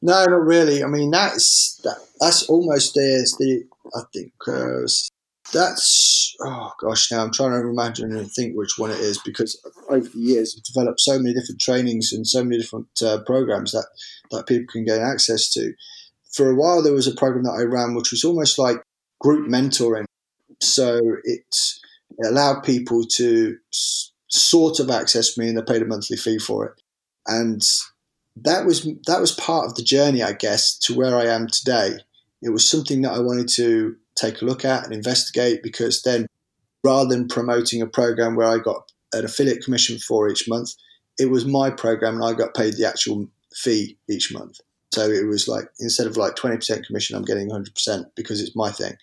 not really. I mean that's that, that's almost the the I think uh, that's oh gosh now i'm trying to imagine and think which one it is because over the years i've developed so many different trainings and so many different uh, programs that that people can gain access to. For a while there was a program that i ran which was almost like group mentoring. So it, it allowed people to s- sort of access me and they paid a monthly fee for it. And that was that was part of the journey i guess to where i am today. It was something that i wanted to take a look at and investigate because then rather than promoting a program where I got an affiliate commission for each month, it was my program and I got paid the actual fee each month. So it was like instead of like 20% commission, I'm getting 100% because it's my thing.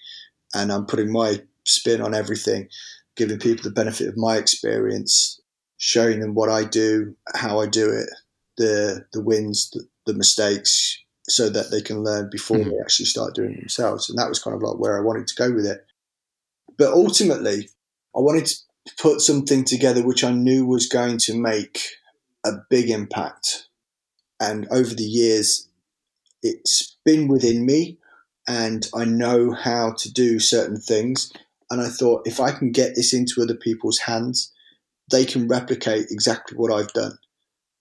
And I'm putting my spin on everything, giving people the benefit of my experience, showing them what I do, how I do it, the the wins, the, the mistakes, so that they can learn before mm-hmm. they actually start doing it themselves. And that was kind of like where I wanted to go with it. But ultimately, I wanted to put something together which I knew was going to make a big impact. And over the years, it's been within me and I know how to do certain things. And I thought if I can get this into other people's hands, they can replicate exactly what I've done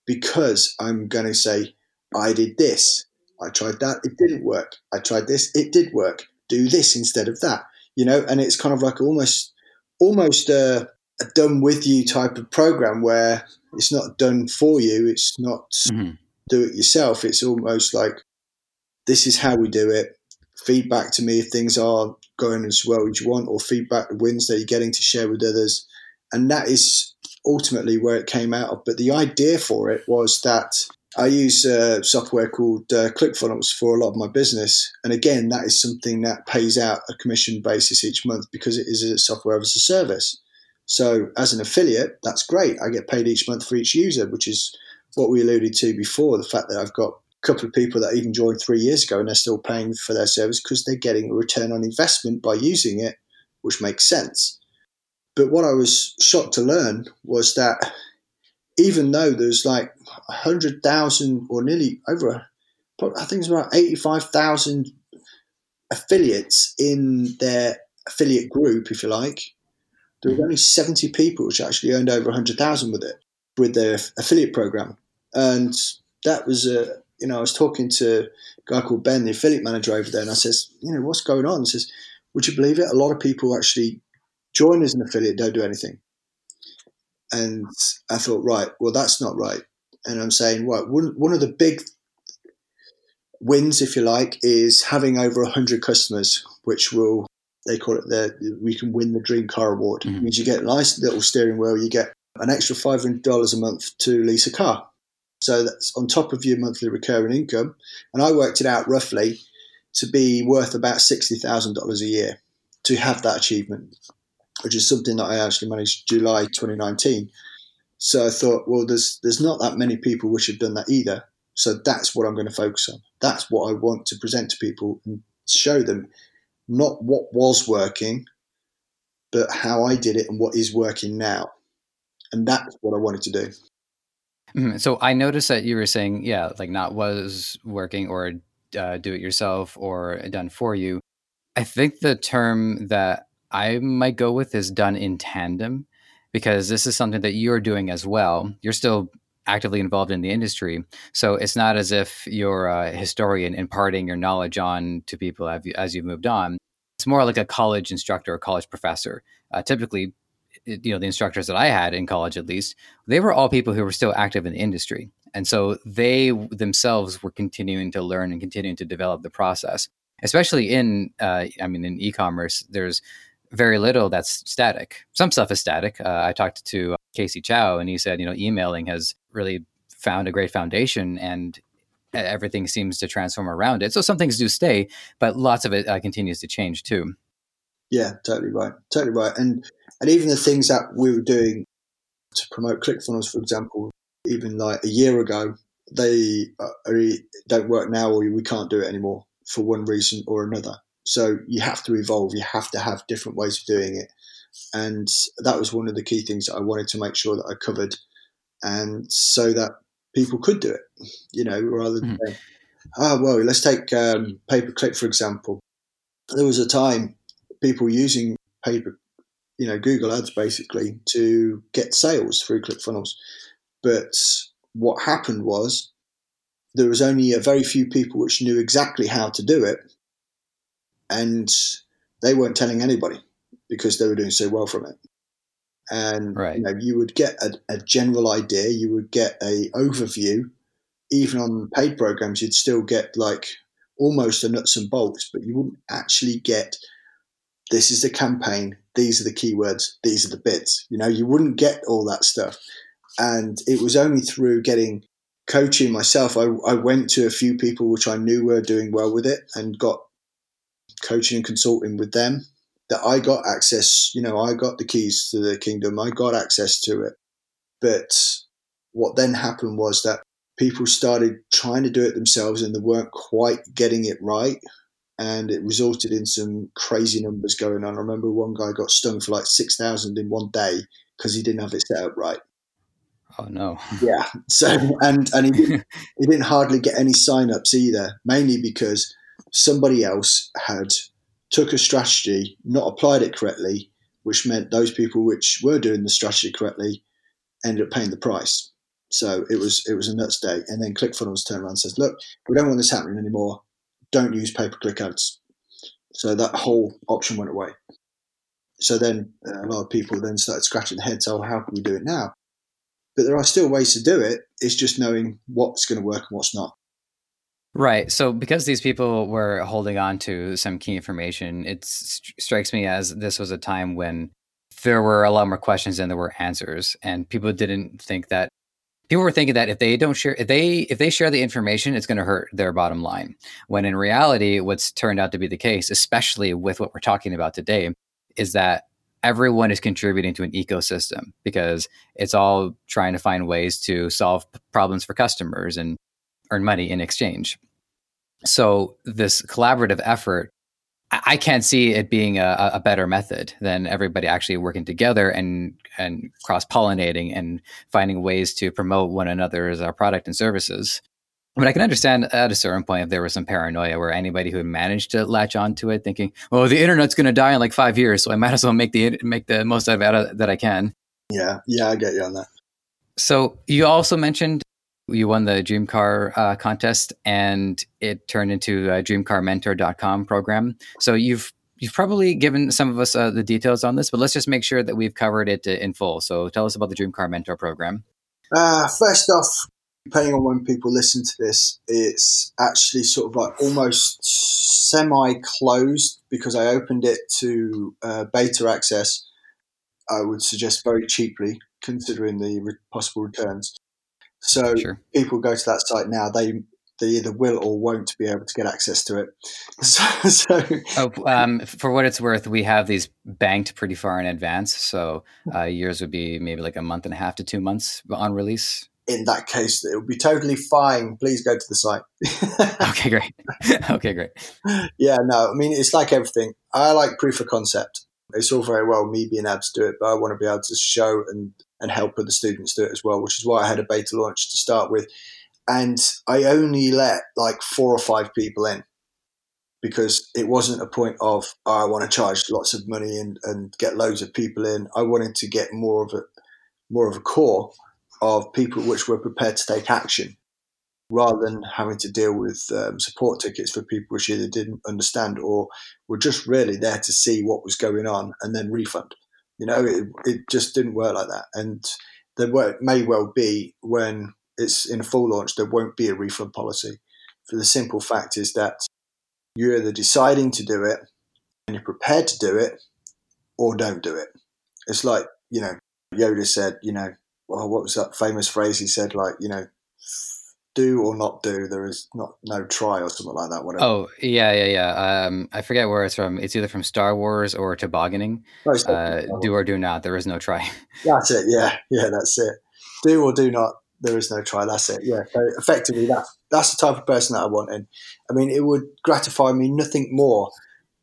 because I'm going to say, I did this, I tried that, it didn't work. I tried this, it did work. Do this instead of that, you know. And it's kind of like almost, almost a, a done with you type of program where it's not done for you. It's not mm-hmm. do it yourself. It's almost like this is how we do it. Feedback to me if things are going as well as you want, or feedback the wins that you're getting to share with others. And that is ultimately where it came out of. But the idea for it was that I use uh, software called uh, ClickFunnels for a lot of my business. And again, that is something that pays out a commission basis each month because it is a software as a service. So as an affiliate, that's great. I get paid each month for each user, which is what we alluded to before. The fact that I've got a couple of people that even joined three years ago and they're still paying for their service because they're getting a return on investment by using it, which makes sense. But what I was shocked to learn was that even though there's like 100,000 or nearly over, I think it's about 85,000 affiliates in their affiliate group, if you like, there were mm-hmm. only 70 people which actually earned over 100,000 with it, with their affiliate program. And that was a, you know, I was talking to a guy called Ben, the affiliate manager over there, and I says, you know, what's going on? He says, would you believe it? A lot of people actually join as an affiliate, don't do anything. And I thought, right, well, that's not right. And I'm saying, right, one, one of the big wins, if you like, is having over 100 customers, which will, they call it the, we can win the Dream Car Award. Mm-hmm. It means you get a nice little steering wheel, you get an extra $500 a month to lease a car. So that's on top of your monthly recurring income. And I worked it out roughly to be worth about $60,000 a year to have that achievement which is something that I actually managed July 2019. So I thought, well, there's there's not that many people which have done that either. So that's what I'm going to focus on. That's what I want to present to people and show them not what was working, but how I did it and what is working now. And that's what I wanted to do. Mm-hmm. So I noticed that you were saying, yeah, like not was working or uh, do it yourself or done for you. I think the term that I might go with is done in tandem because this is something that you're doing as well. You're still actively involved in the industry. So it's not as if you're a historian imparting your knowledge on to people as, you, as you've moved on. It's more like a college instructor or college professor. Uh, typically, you know, the instructors that I had in college, at least, they were all people who were still active in the industry. And so they themselves were continuing to learn and continuing to develop the process, especially in, uh, I mean, in e-commerce, there's very little that's static. Some stuff is static. Uh, I talked to Casey Chow, and he said, you know, emailing has really found a great foundation, and everything seems to transform around it. So some things do stay, but lots of it uh, continues to change too. Yeah, totally right, totally right. And and even the things that we were doing to promote ClickFunnels, for example, even like a year ago, they uh, don't work now, or we can't do it anymore for one reason or another. So you have to evolve. You have to have different ways of doing it, and that was one of the key things that I wanted to make sure that I covered, and so that people could do it. You know, rather than mm. "Ah, oh, well, let's take um, pay per click for example." There was a time people using paper, you know, Google Ads basically to get sales through ClickFunnels, but what happened was there was only a very few people which knew exactly how to do it and they weren't telling anybody because they were doing so well from it. And right. you know, you would get a, a general idea, you would get a overview. Even on paid programs, you'd still get like almost the nuts and bolts, but you wouldn't actually get this is the campaign, these are the keywords, these are the bits. You know, you wouldn't get all that stuff. And it was only through getting coaching myself, I, I went to a few people which I knew were doing well with it and got coaching and consulting with them that I got access, you know, I got the keys to the kingdom, I got access to it. But what then happened was that people started trying to do it themselves and they weren't quite getting it right. And it resulted in some crazy numbers going on. I remember one guy got stung for like 6,000 in one day because he didn't have it set up right. Oh no! Yeah. So and and he didn't, he didn't hardly get any sign-ups either, mainly because somebody else had took a strategy, not applied it correctly, which meant those people which were doing the strategy correctly ended up paying the price. So it was it was a nuts day. And then ClickFunnels turned around and says, "Look, we don't want this happening anymore. Don't use pay-per-click ads." So that whole option went away. So then uh, a lot of people then started scratching their heads. Oh, how can we do it now? but there are still ways to do it. It's just knowing what's going to work and what's not. Right. So, because these people were holding on to some key information, it st- strikes me as this was a time when there were a lot more questions than there were answers, and people didn't think that. People were thinking that if they don't share, if they if they share the information, it's going to hurt their bottom line. When in reality, what's turned out to be the case, especially with what we're talking about today, is that everyone is contributing to an ecosystem because it's all trying to find ways to solve problems for customers and earn money in exchange. So this collaborative effort, I can't see it being a, a better method than everybody actually working together and and cross pollinating and finding ways to promote one another's uh, product and services. But I can understand at a certain point if there was some paranoia where anybody who managed to latch onto it, thinking, "Well, the internet's going to die in like five years, so I might as well make the make the most out of it that I can." Yeah, yeah, I get you on that. So you also mentioned you won the Dream Car uh, contest, and it turned into a DreamCarMentor.com program. So you've you've probably given some of us uh, the details on this, but let's just make sure that we've covered it in full. So tell us about the Dream Car Mentor program. Uh, first off, depending on when people listen to this, it's actually sort of like almost semi closed because I opened it to uh, beta access. I would suggest very cheaply, considering the re- possible returns. So sure. people go to that site now. They they either will or won't be able to get access to it. So, so oh, um, for what it's worth, we have these banked pretty far in advance. So uh, yours would be maybe like a month and a half to two months on release in that case, it would be totally fine. Please go to the site. okay, great. okay, great. Yeah, no, I mean, it's like everything. I like proof of concept. It's all very well me being able to do it, but I want to be able to show and, and help other students do it as well, which is why I had a beta launch to start with. And I only let like four or five people in because it wasn't a point of, oh, I want to charge lots of money and, and get loads of people in. I wanted to get more of a more of a core of people which were prepared to take action rather than having to deal with um, support tickets for people which either didn't understand or were just really there to see what was going on and then refund. You know, it, it just didn't work like that. And there were, may well be when it's in full launch, there won't be a refund policy. For the simple fact is that you're either deciding to do it and you're prepared to do it or don't do it. It's like, you know, Yoda said, you know, well, what was that famous phrase he said? Like, you know, do or not do. There is not no try or something like that. Whatever. Oh yeah, yeah, yeah. Um, I forget where it's from. It's either from Star Wars or tobogganing. No, uh, do or do not. There is no try. That's it. Yeah, yeah, that's it. Do or do not. There is no try. That's it. Yeah. So effectively, that's that's the type of person that I want. And I mean, it would gratify me nothing more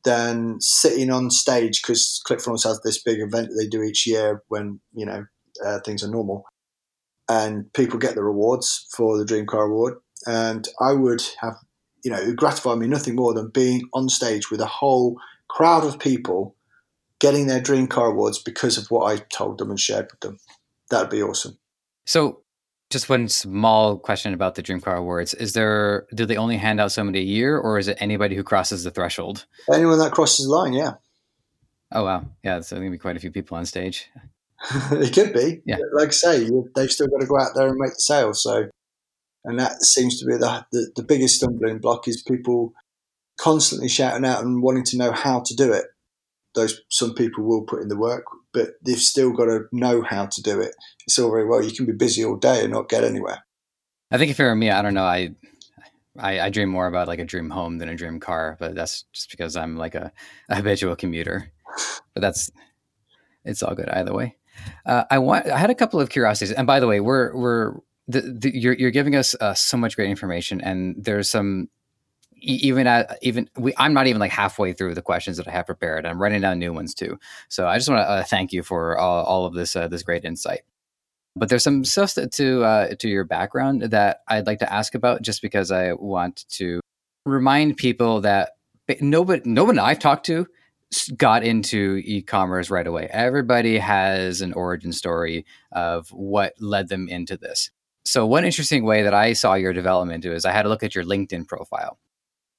than sitting on stage because ClickFunnels has this big event that they do each year when you know uh, things are normal, and people get the rewards for the Dream Car Award. And I would have, you know, it would gratify me nothing more than being on stage with a whole crowd of people getting their Dream Car Awards because of what I told them and shared with them. That'd be awesome. So, just one small question about the Dream Car Awards: Is there do they only hand out so many a year, or is it anybody who crosses the threshold? Anyone that crosses the line, yeah. Oh wow, yeah, so there's gonna be quite a few people on stage. it could be. Yeah. Like I say, they've still got to go out there and make the sale. So, and that seems to be the, the, the biggest stumbling block is people constantly shouting out and wanting to know how to do it. those some people will put in the work, but they've still got to know how to do it. It's all very well. You can be busy all day and not get anywhere. I think if it were me, I don't know. I, I, I dream more about like a dream home than a dream car, but that's just because I'm like a, a habitual commuter. But that's it's all good either way. Uh, I want. I had a couple of curiosities, and by the way, we're we're the, the, you're you're giving us uh, so much great information, and there's some even at even we, I'm not even like halfway through the questions that I have prepared. I'm writing down new ones too. So I just want to uh, thank you for all, all of this uh, this great insight. But there's some stuff to uh, to your background that I'd like to ask about, just because I want to remind people that nobody nobody I've talked to got into e-commerce right away. Everybody has an origin story of what led them into this. So one interesting way that I saw your development is I had to look at your LinkedIn profile.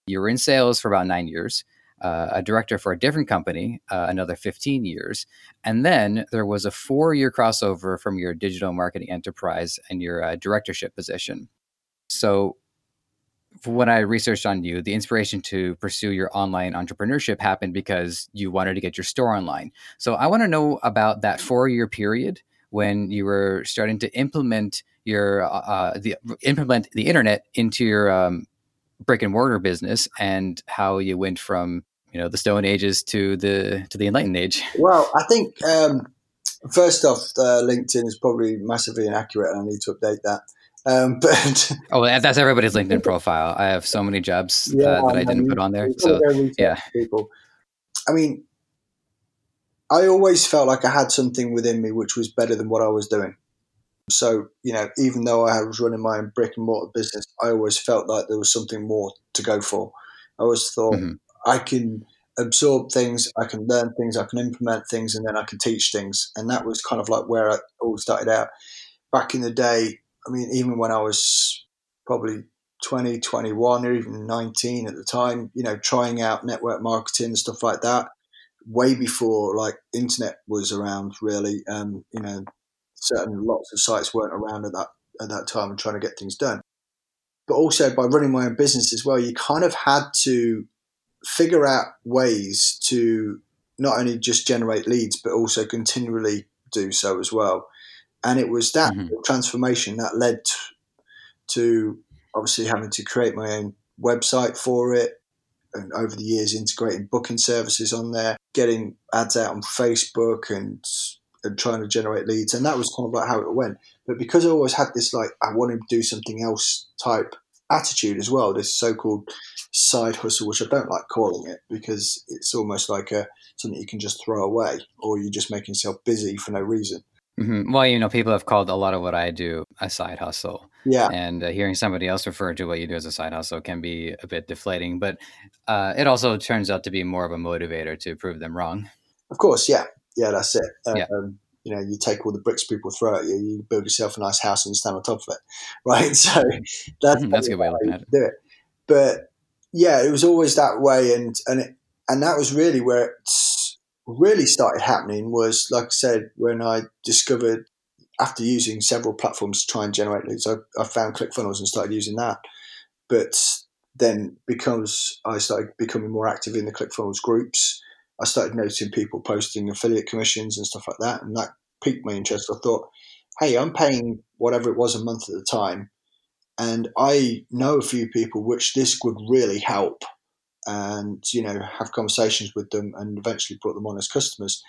You were in sales for about nine years, uh, a director for a different company, uh, another 15 years. And then there was a four year crossover from your digital marketing enterprise and your uh, directorship position. So, when I researched on you, the inspiration to pursue your online entrepreneurship happened because you wanted to get your store online. So, I want to know about that four year period when you were starting to implement your uh, uh the implement the internet into your um, brick and mortar business and how you went from you know the Stone Ages to the to the Enlightened Age. Well, I think um, first off, uh, LinkedIn is probably massively inaccurate, and I need to update that. Um, but oh, that's everybody's LinkedIn profile. I have so many jobs yeah, uh, that I didn't put on there. So yeah, people. I mean, I always felt like I had something within me which was better than what I was doing. So, you know, even though I was running my own brick and mortar business, I always felt like there was something more to go for. I always thought mm-hmm. I can absorb things, I can learn things, I can implement things, and then I can teach things. And that was kind of like where it all started out. Back in the day, I mean, even when I was probably 20, 21, or even 19 at the time, you know, trying out network marketing and stuff like that, way before like internet was around, really. Um, you know, certain lots of sites weren't around at that at that time and trying to get things done. But also by running my own business as well, you kind of had to figure out ways to not only just generate leads but also continually do so as well. And it was that mm-hmm. transformation that led to obviously having to create my own website for it, and over the years integrating booking services on there, getting ads out on Facebook and and trying to generate leads. And that was kind of like how it went. But because I always had this like I want to do something else type attitude as well, this so-called side hustle, which I don't like calling it because it's almost like a something you can just throw away, or you're just making yourself busy for no reason. Mm-hmm. Well, you know, people have called a lot of what I do a side hustle. Yeah. And uh, hearing somebody else refer to what you do as a side hustle can be a bit deflating, but uh, it also turns out to be more of a motivator to prove them wrong. Of course, yeah yeah, that's it. Um, yeah. You know, you take all the bricks people throw at you, you build yourself a nice house and you stand on top of it, right? So that's that's a good way of looking at it. Do it, but yeah, it was always that way, and and it, and that was really where it really started happening. Was like I said, when I discovered after using several platforms to try and generate leads, I, I found ClickFunnels and started using that. But then because I started becoming more active in the ClickFunnels groups, I started noticing people posting affiliate commissions and stuff like that, and that piqued my interest. I thought, hey, I'm paying whatever it was a month at the time, and I know a few people which this would really help, and you know have conversations with them and eventually brought them on as customers.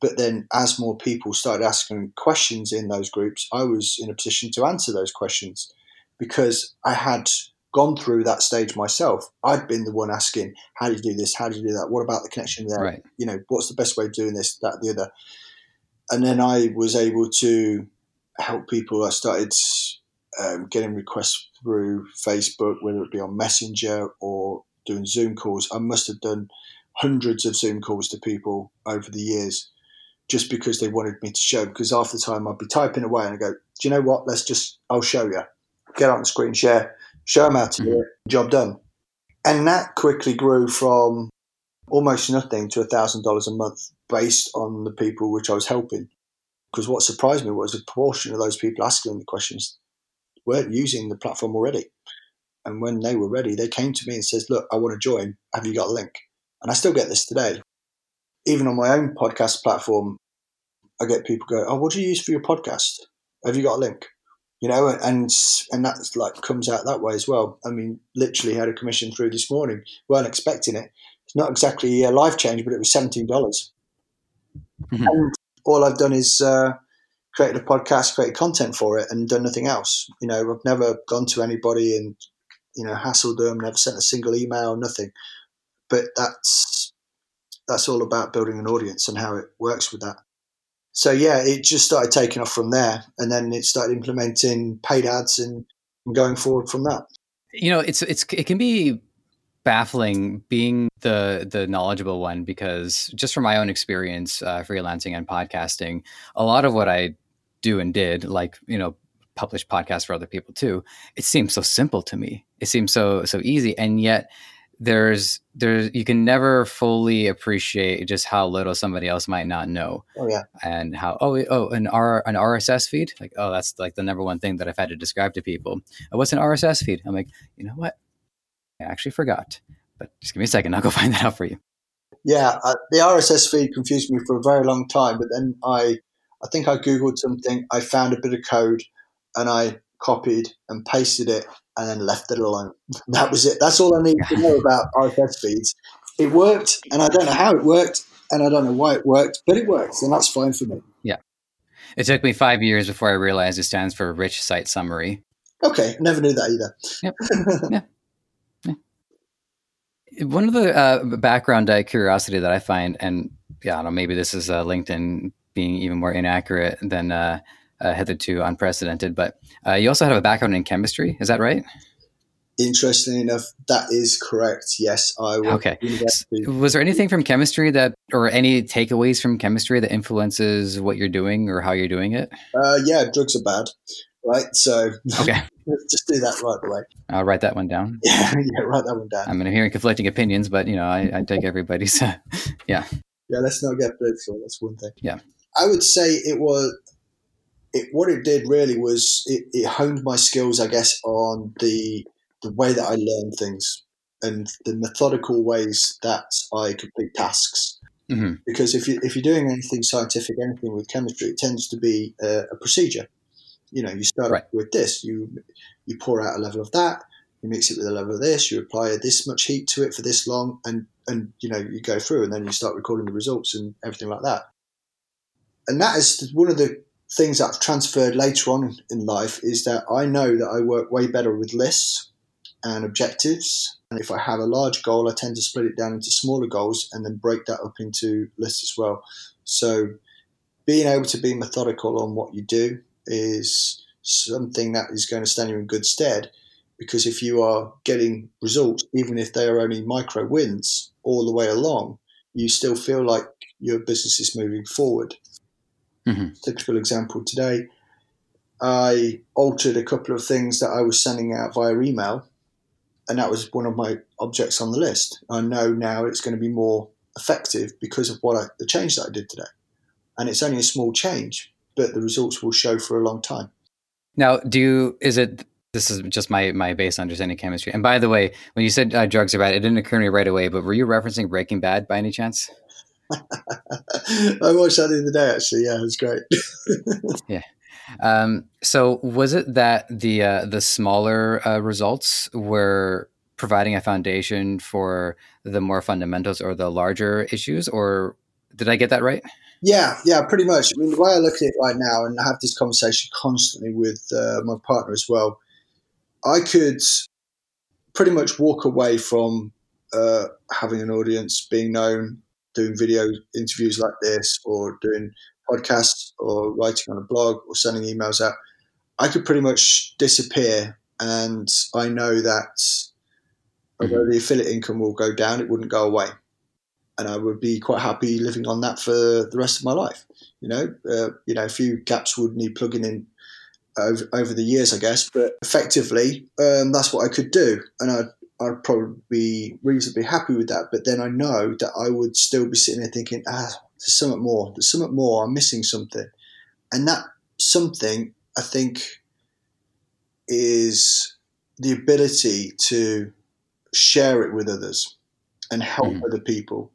But then, as more people started asking questions in those groups, I was in a position to answer those questions because I had gone through that stage myself. I'd been the one asking, "How do you do this? How do you do that? What about the connection there? Right. You know, what's the best way of doing this, that, the other?" And then I was able to help people. I started um, getting requests through Facebook, whether it be on Messenger or doing Zoom calls. I must have done hundreds of Zoom calls to people over the years just because they wanted me to show. Because half the time I'd be typing away and I go, Do you know what? Let's just, I'll show you. Get on the screen share show them how to do mm-hmm. it, job done. And that quickly grew from almost nothing to $1,000 a month based on the people which I was helping. Because what surprised me was a proportion of those people asking the questions weren't using the platform already. And when they were ready, they came to me and says, look, I want to join. Have you got a link? And I still get this today. even on my own podcast platform, I get people go, "Oh, what do you use for your podcast? Have you got a link?" You know, and and that's like comes out that way as well. I mean, literally had a commission through this morning. weren't expecting it. It's not exactly a life change, but it was seventeen dollars. Mm-hmm. And all I've done is uh, created a podcast, created content for it, and done nothing else. You know, I've never gone to anybody and you know hassled them, never sent a single email, nothing. But that's that's all about building an audience and how it works with that so yeah, it just started taking off from there, and then it started implementing paid ads and, going forward from that. You know, it's it's it can be baffling being the the knowledgeable one because just from my own experience, uh, freelancing and podcasting, a lot of what I do and did, like you know, publish podcasts for other people too, it seems so simple to me. It seems so so easy, and yet there's there's you can never fully appreciate just how little somebody else might not know. Oh yeah. And how oh oh an R an RSS feed like oh that's like the number one thing that I've had to describe to people. Oh, what's an RSS feed? I'm like you know what I actually forgot, but just give me a second. I'll go find that out for you. Yeah, uh, the RSS feed confused me for a very long time, but then I I think I googled something. I found a bit of code, and I copied and pasted it and then left it alone. That was it. That's all I need to know about RSS feeds. It worked, and I don't know how it worked, and I don't know why it worked, but it works, and that's fine for me. Yeah. It took me five years before I realized it stands for Rich Site Summary. Okay, never knew that either. Yep. yeah. yeah. One of the uh, background uh, curiosity that I find, and yeah, I don't know, maybe this is uh, LinkedIn being even more inaccurate than uh, hitherto unprecedented. But uh, you also have a background in chemistry, is that right? Interestingly enough, that is correct. Yes, I Okay. Was there anything from chemistry that, or any takeaways from chemistry that influences what you're doing or how you're doing it? Uh, yeah, drugs are bad, right? So okay, just do that right away. I'll write that one down. Yeah, yeah, write that one down. I'm hearing conflicting opinions, but you know, I, I take everybody's. yeah. Yeah, let's not get political. That's one thing. Yeah. I would say it was it, what it did really was it, it honed my skills, I guess, on the the way that I learn things and the methodical ways that I complete tasks. Mm-hmm. Because if you if you're doing anything scientific, anything with chemistry, it tends to be a, a procedure. You know, you start right. with this, you you pour out a level of that, you mix it with a level of this, you apply this much heat to it for this long, and and you know you go through, and then you start recording the results and everything like that. And that is one of the things that I've transferred later on in life is that I know that I work way better with lists and objectives. And if I have a large goal, I tend to split it down into smaller goals and then break that up into lists as well. So being able to be methodical on what you do is something that is going to stand you in good stead because if you are getting results, even if they are only micro wins all the way along, you still feel like your business is moving forward. Mm-hmm. Typical example today, I altered a couple of things that I was sending out via email, and that was one of my objects on the list. I know now it's going to be more effective because of what I, the change that I did today, and it's only a small change, but the results will show for a long time. Now, do you, is it this is just my my base understanding chemistry. And by the way, when you said uh, drugs are bad, it didn't occur to me right away. But were you referencing Breaking Bad by any chance? I watched that in the other day. Actually, yeah, it was great. yeah. Um, so was it that the uh, the smaller uh, results were providing a foundation for the more fundamentals or the larger issues, or did I get that right? Yeah, yeah, pretty much. I mean, the way I look at it right now, and I have this conversation constantly with uh, my partner as well, I could pretty much walk away from uh, having an audience, being known, doing video interviews like this or doing podcasts or writing on a blog or sending emails out, I could pretty much disappear. And I know that although mm-hmm. the affiliate income will go down, it wouldn't go away. And I would be quite happy living on that for the rest of my life. You know, uh, you know, a few gaps would need plugging in over, over the years, I guess. But effectively, um, that's what I could do, and I'd I'd probably be reasonably happy with that. But then I know that I would still be sitting there thinking, ah, there's something more. There's something more. I'm missing something. And that something, I think, is the ability to share it with others and help mm. other people.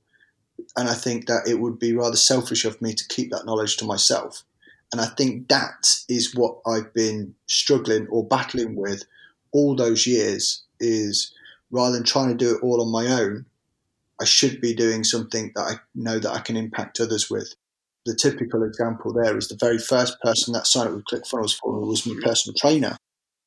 and I think that it would be rather selfish of me to keep that knowledge to myself. And I think that is what I've been struggling or battling with all those years is rather than trying to do it all on my own, I should be doing something that I know that I can impact others with. The typical example there is the very first person that signed up with ClickFunnels for was my personal trainer.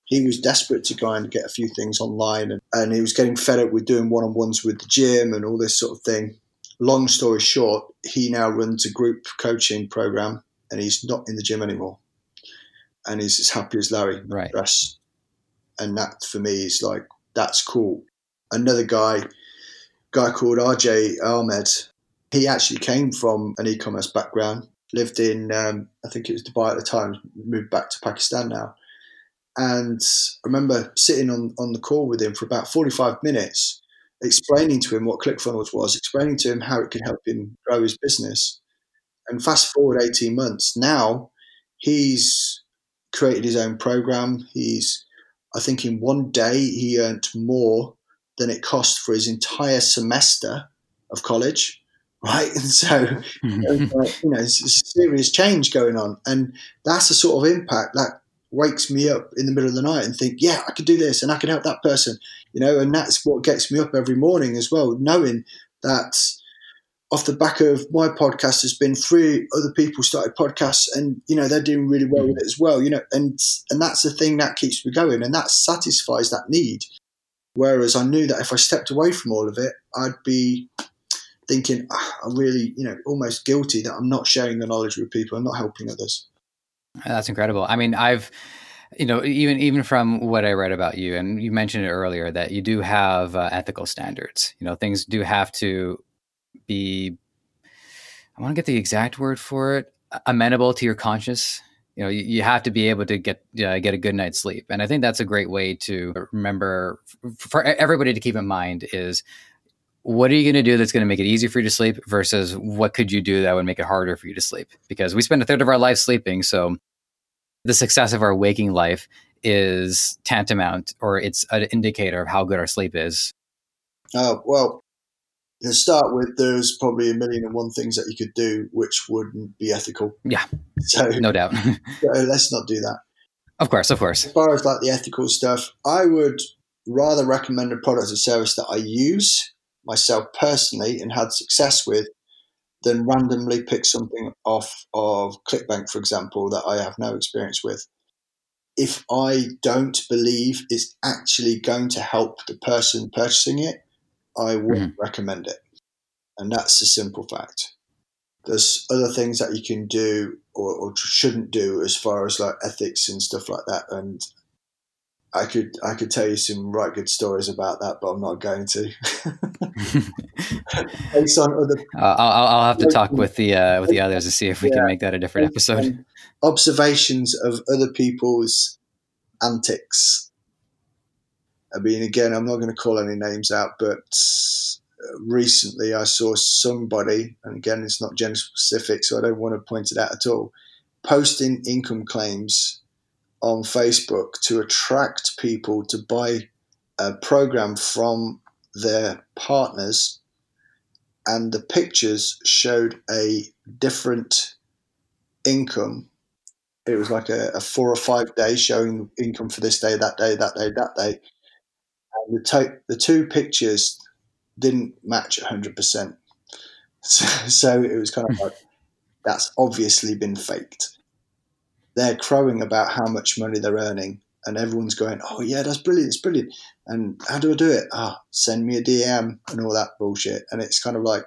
He was desperate to go and get a few things online and, and he was getting fed up with doing one on ones with the gym and all this sort of thing. Long story short, he now runs a group coaching program and he's not in the gym anymore. And he's as happy as Larry. Right. And that for me is like, that's cool. Another guy, guy called RJ Ahmed, he actually came from an e-commerce background, lived in, um, I think it was Dubai at the time, moved back to Pakistan now. And I remember sitting on, on the call with him for about 45 minutes, explaining to him what ClickFunnels was, explaining to him how it could help him grow his business. And fast forward 18 months, now he's created his own program. He's, I think, in one day he earned more than it cost for his entire semester of college, right? And so, mm-hmm. uh, you know, it's a serious change going on, and that's the sort of impact that wakes me up in the middle of the night and think, yeah, I could do this and I can help that person, you know, and that's what gets me up every morning as well, knowing that off the back of my podcast has been three other people started podcasts and you know they're doing really well with it as well you know? And and that's the thing that keeps me going and that satisfies that need whereas i knew that if i stepped away from all of it i'd be thinking ah, i'm really you know almost guilty that i'm not sharing the knowledge with people i'm not helping others. That's incredible. I mean i've you know even even from what i read about you and you mentioned it earlier that you do have uh, ethical standards. You know things do have to be I want to get the exact word for it amenable to your conscience. You know, you, you have to be able to get uh, get a good night's sleep, and I think that's a great way to remember for everybody to keep in mind is what are you going to do that's going to make it easy for you to sleep versus what could you do that would make it harder for you to sleep? Because we spend a third of our life sleeping so the success of our waking life is tantamount or it's an indicator of how good our sleep is. Oh well to start with, there's probably a million and one things that you could do which wouldn't be ethical. Yeah. So no doubt. so let's not do that. Of course, of course. As far as like the ethical stuff, I would rather recommend a product or service that I use myself personally and had success with than randomly pick something off of ClickBank, for example, that I have no experience with. If I don't believe it's actually going to help the person purchasing it, I wouldn't mm-hmm. recommend it. And that's a simple fact. There's other things that you can do or, or, shouldn't do as far as like ethics and stuff like that. And I could I could tell you some right good stories about that, but I'm not going to. Based on other, uh, I'll, I'll have to talk with the uh, with the others to see if we yeah, can make that a different episode. Observations of other people's antics I mean, again, I'm not going to call any names out, but uh, recently I saw somebody, and again, it's not gender specific, so I don't want to point it out at all, posting income claims on Facebook to attract people to buy a program from their partners. And the pictures showed a different income. It was like a, a four or five days showing income for this day, that day, that day, that day the, to- the two pictures didn't match 100%. So, so it was kind of like, that's obviously been faked. They're crowing about how much money they're earning, and everyone's going, oh, yeah, that's brilliant, it's brilliant. And how do I do it? Ah, oh, send me a DM and all that bullshit. And it's kind of like,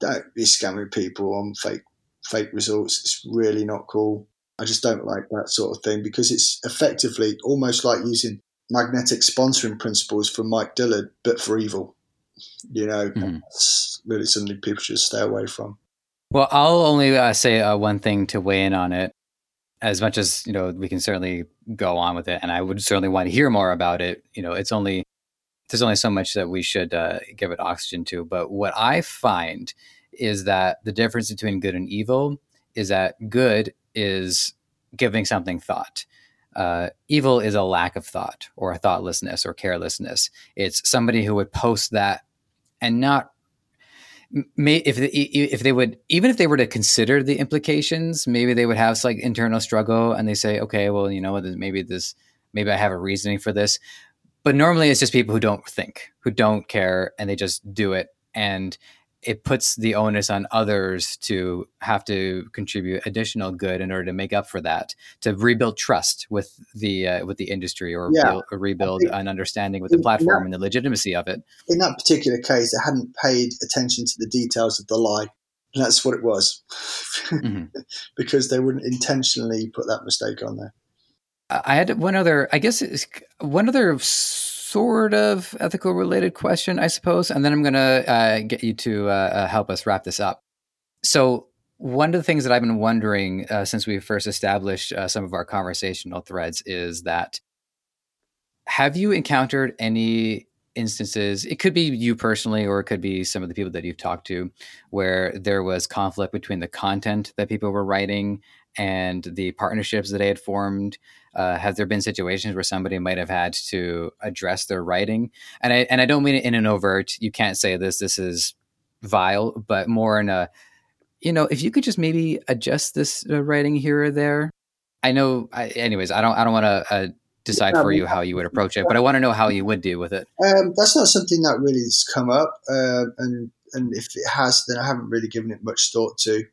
don't be scamming people on fake fake results. It's really not cool. I just don't like that sort of thing because it's effectively almost like using magnetic sponsoring principles from Mike Dillard, but for evil. You know, mm-hmm. that's really something people should stay away from. Well, I'll only uh, say uh, one thing to weigh in on it. As much as you know, we can certainly go on with it, and I would certainly want to hear more about it. You know, it's only there's only so much that we should uh, give it oxygen to. But what I find is that the difference between good and evil is that good is giving something thought uh, evil is a lack of thought or a thoughtlessness or carelessness. It's somebody who would post that and not may, if they, if they would even if they were to consider the implications, maybe they would have like internal struggle and they say, okay, well, you know, maybe this, maybe I have a reasoning for this. But normally, it's just people who don't think, who don't care, and they just do it. And it puts the onus on others to have to contribute additional good in order to make up for that, to rebuild trust with the uh, with the industry, or, yeah. build, or rebuild an understanding with the platform that, and the legitimacy of it. In that particular case, it hadn't paid attention to the details of the lie. And that's what it was, mm-hmm. because they wouldn't intentionally put that mistake on there. I had one other, I guess, one other sort of ethical related question, I suppose, and then I'm going to uh, get you to uh, uh, help us wrap this up. So, one of the things that I've been wondering uh, since we first established uh, some of our conversational threads is that have you encountered any instances it could be you personally or it could be some of the people that you've talked to where there was conflict between the content that people were writing and the partnerships that they had formed uh, have there been situations where somebody might have had to address their writing? And i and i don't mean it in an overt you can't say this this is vile but more in a you know if you could just maybe adjust this uh, writing here or there. I know I, anyways i don't i don't want to uh, decide for you how you would approach it but i want to know how you would deal with it. Um, that's not something that really has come up uh, and and if it has then i haven't really given it much thought to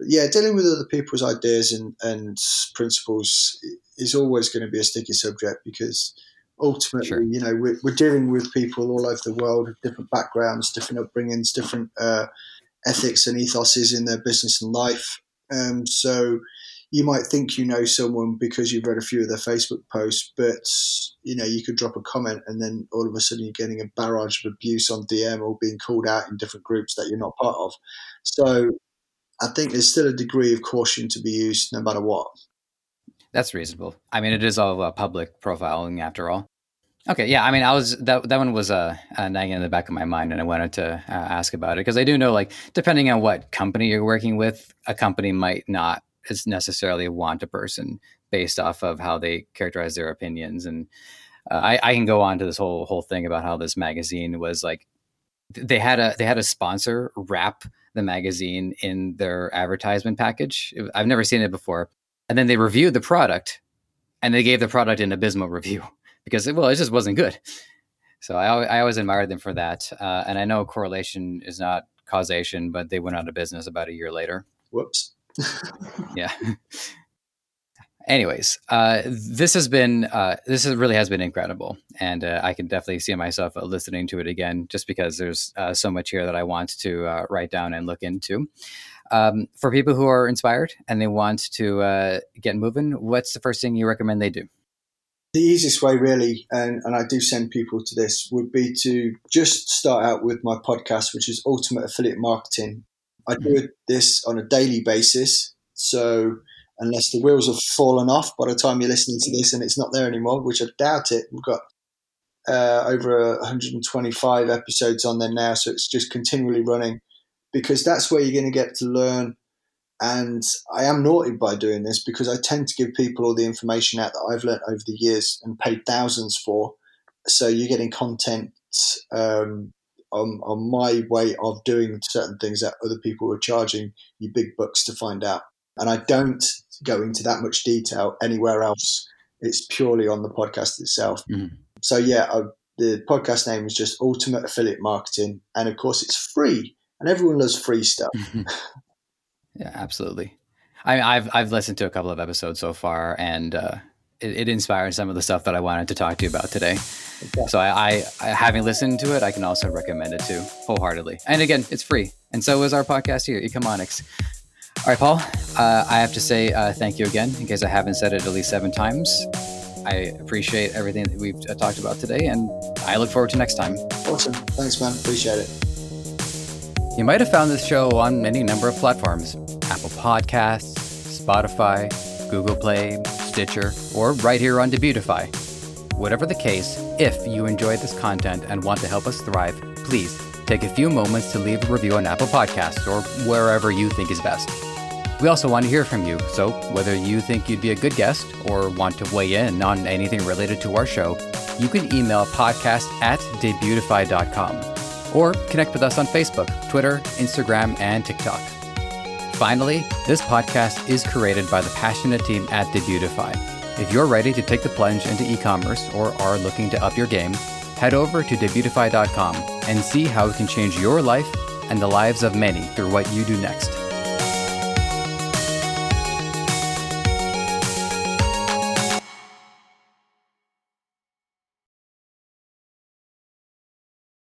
yeah, dealing with other people's ideas and, and principles is always going to be a sticky subject because ultimately, sure. you know, we're, we're, dealing with people all over the world with different backgrounds, different upbringings, different uh, ethics and ethoses in their business and life. Um, so you might think you know someone because you've read a few of their Facebook posts, but you know you could drop a comment and then all of a sudden you're getting a barrage of abuse on DM or being called out in different groups that you're not part of. So I think there's still a degree of caution to be used no matter what. That's reasonable. I mean, it is all uh, public profiling after all. Okay, yeah. I mean, I was that that one was uh, uh, nagging in the back of my mind, and I wanted to uh, ask about it because I do know, like, depending on what company you're working with, a company might not necessarily want a person based off of how they characterize their opinions, and uh, I, I can go on to this whole whole thing about how this magazine was like they had a they had a sponsor wrap the magazine in their advertisement package. I've never seen it before. And then they reviewed the product and they gave the product an abysmal review because, well, it just wasn't good. So I, I always admired them for that. Uh, and I know correlation is not causation, but they went out of business about a year later. Whoops. yeah. Anyways, uh, this has been uh, this is, really has been incredible, and uh, I can definitely see myself listening to it again, just because there's uh, so much here that I want to uh, write down and look into. Um, for people who are inspired and they want to uh, get moving, what's the first thing you recommend they do? The easiest way, really, and, and I do send people to this, would be to just start out with my podcast, which is Ultimate Affiliate Marketing. I do mm-hmm. this on a daily basis, so unless the wheels have fallen off by the time you're listening to this and it's not there anymore, which I doubt it. We've got uh, over 125 episodes on there now, so it's just continually running because that's where you're going to get to learn. And I am naughty by doing this because I tend to give people all the information out that I've learned over the years and paid thousands for. So you're getting content um, on, on my way of doing certain things that other people are charging you big bucks to find out. And I don't go into that much detail anywhere else. It's purely on the podcast itself. Mm-hmm. So yeah, I, the podcast name is just Ultimate Affiliate Marketing, and of course it's free, and everyone loves free stuff. Mm-hmm. yeah, absolutely. I, I've I've listened to a couple of episodes so far, and uh, it, it, inspired some of the stuff that I wanted to talk to you about today. Okay. So I, I, I, having listened to it, I can also recommend it too, wholeheartedly. And again, it's free, and so is our podcast here, Ecomonics. All right, Paul, uh, I have to say uh, thank you again in case I haven't said it at least seven times. I appreciate everything that we've uh, talked about today, and I look forward to next time. Awesome. Thanks, man. Appreciate it. You might have found this show on any number of platforms Apple Podcasts, Spotify, Google Play, Stitcher, or right here on Debutify. Whatever the case, if you enjoy this content and want to help us thrive, please take a few moments to leave a review on Apple Podcasts or wherever you think is best. We also want to hear from you, so whether you think you'd be a good guest or want to weigh in on anything related to our show, you can email podcast at debutify.com. or connect with us on Facebook, Twitter, Instagram, and TikTok. Finally, this podcast is created by the passionate team at Debutify. If you're ready to take the plunge into e commerce or are looking to up your game, head over to debutify.com and see how it can change your life and the lives of many through what you do next.